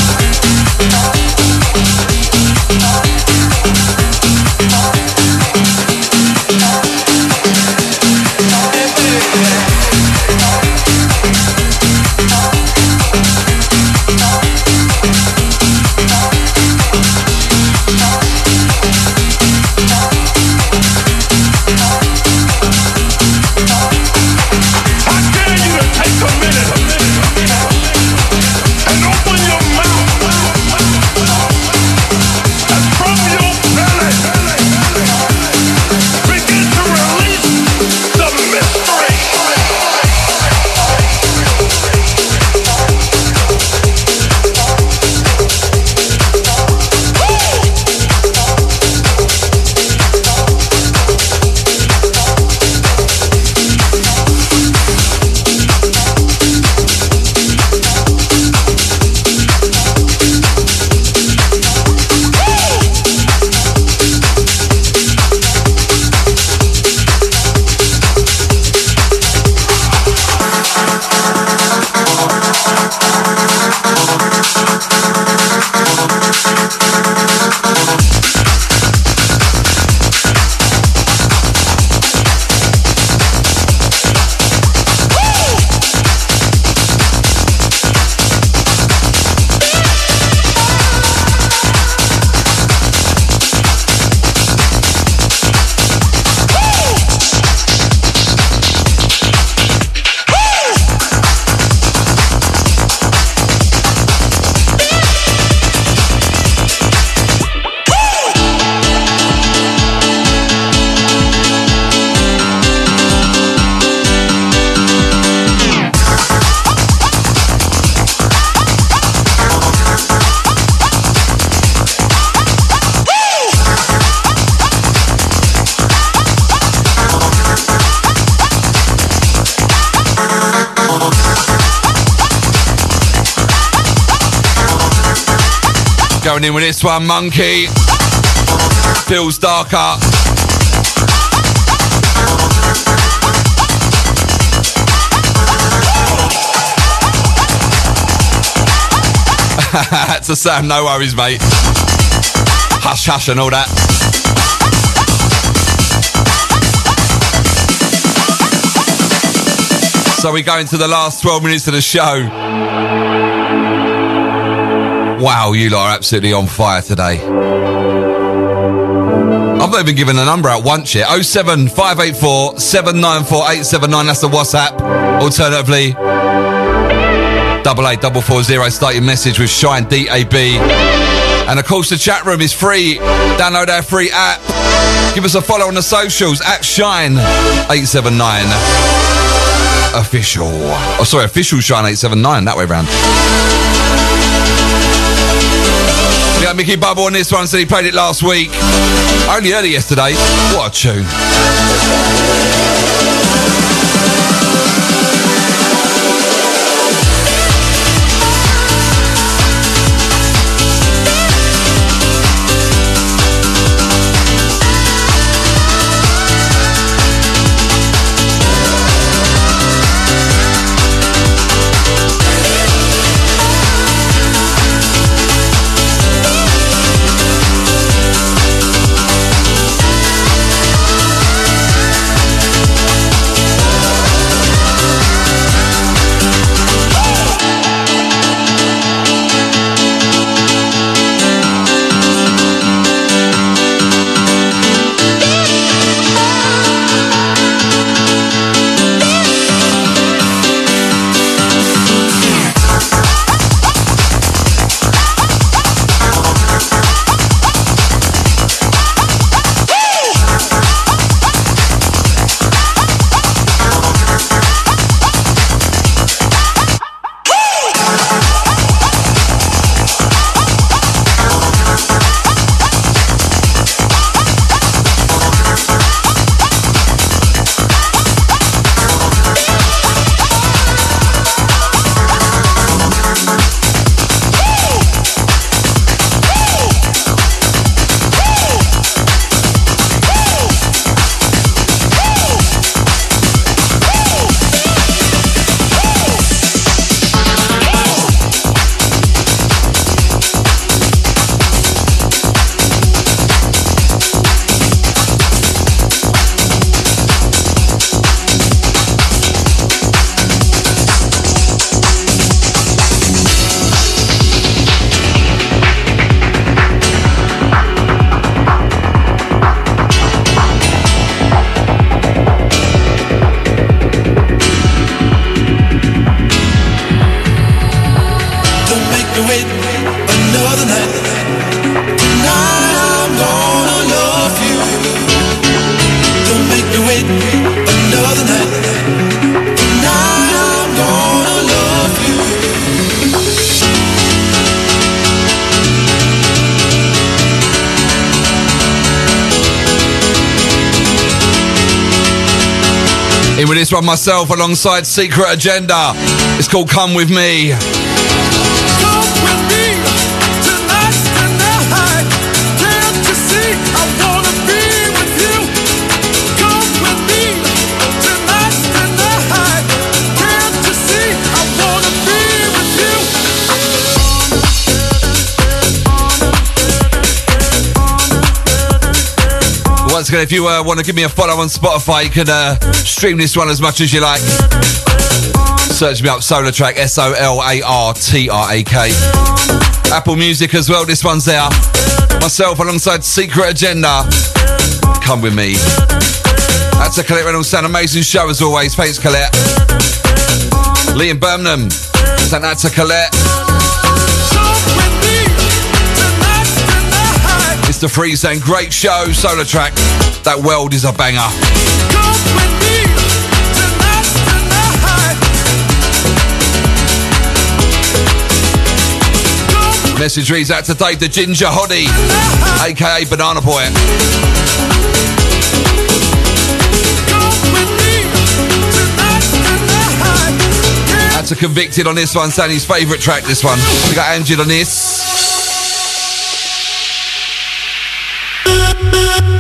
This one, Monki. Feels darker. That's a Sam, no worries, mate. Hush, hush, and all that. So we go into the last 12 minutes of the show. Wow, you lot are absolutely on fire today. I've not even given a number out once yet. 07584 794 879. That's the WhatsApp. Alternatively, double eight double four zero. Start your message with Shine DAB. And of course, the chat room is free. Download our free app. Give us a follow on the socials at Shine 879 official. Oh, sorry, official Shine 879. That way round. Got Mickey Bubble on this one, so he played it last week. Only early yesterday. What a tune. Myself alongside Secret Agenda. It's called Come With Me. Again, if you uh, want to give me a follow on Spotify, you can uh, stream this one as much as you like. Search me up, SolarTrak, S O L A R T R A K. Apple Music as well, this one's there. Myself alongside Secret Agenda. Come with me. That's a Colette Reynolds Sound Amazing show as always. Thanks, Colette. Liam Birmingham. Send that to Colette. The Freeze and great show, SolarTrak. That world is a banger. Message reads out today to Ginger Hoddy, aka Banana Boy. That's a convicted on this one, Sandy's favourite track, this one. We got Angel on this. Don't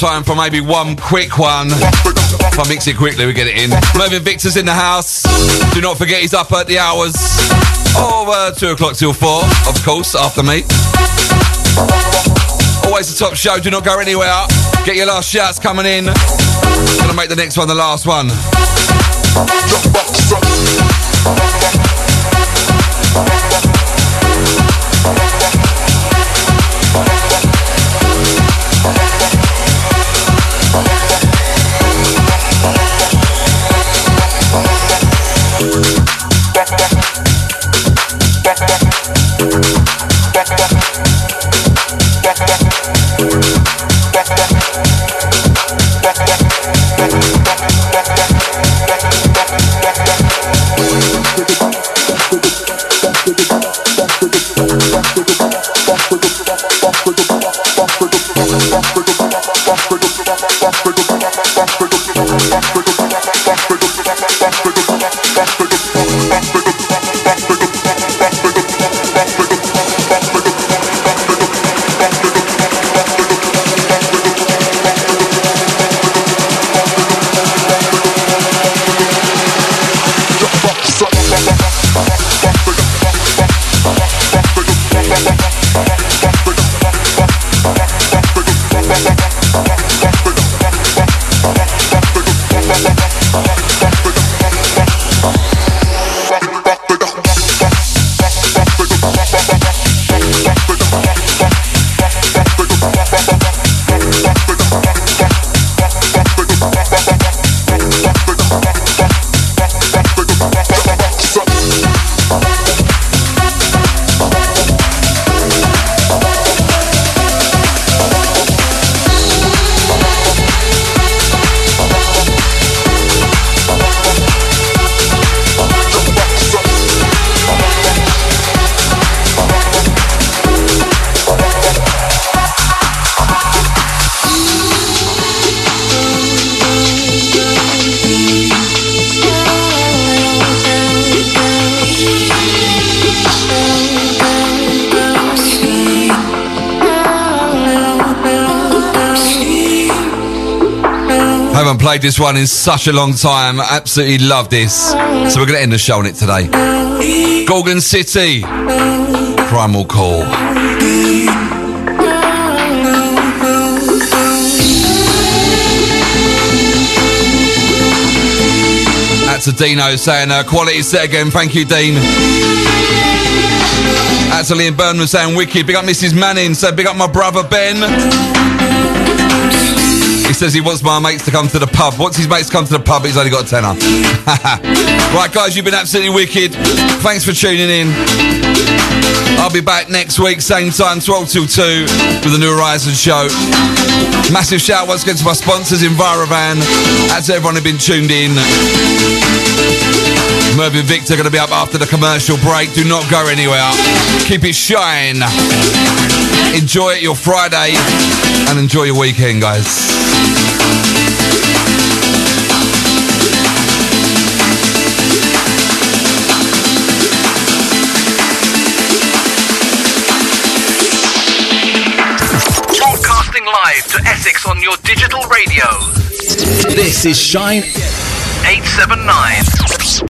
time for maybe one quick one. If I mix it quickly, we get it in. Mervyn Victor's in the house. Do not forget he's up at the hours of uh, 2 o'clock till 4, of course, after me. Always the top show, do not go anywhere. Get your last shouts coming in. Gonna make the next one the last one. Played this one in such a long time. Absolutely love this. So we're going to end the show on it today. Gorgon City. Primal Call. That's a Dino saying uh, quality set again. Thank you, Dean. That's a Liam Burnham saying wicked. Big up Mrs. Manning. So big up my brother Ben. He says he wants my mates to come to the pub. Once his mates come to the pub, he's only got a tenner. right, guys, you've been absolutely wicked. Thanks for tuning in. I'll be back next week, same time, 12 till 2, with the New Horizons show. Massive shout once again to my sponsors, Envirovan. That's everyone who's been tuned in. Mervyn Victor going to be up after the commercial break. Do not go anywhere. Keep it shine. Enjoy it your Friday and enjoy your weekend, guys. Broadcasting live to Essex on your digital radio. This is Shine 879.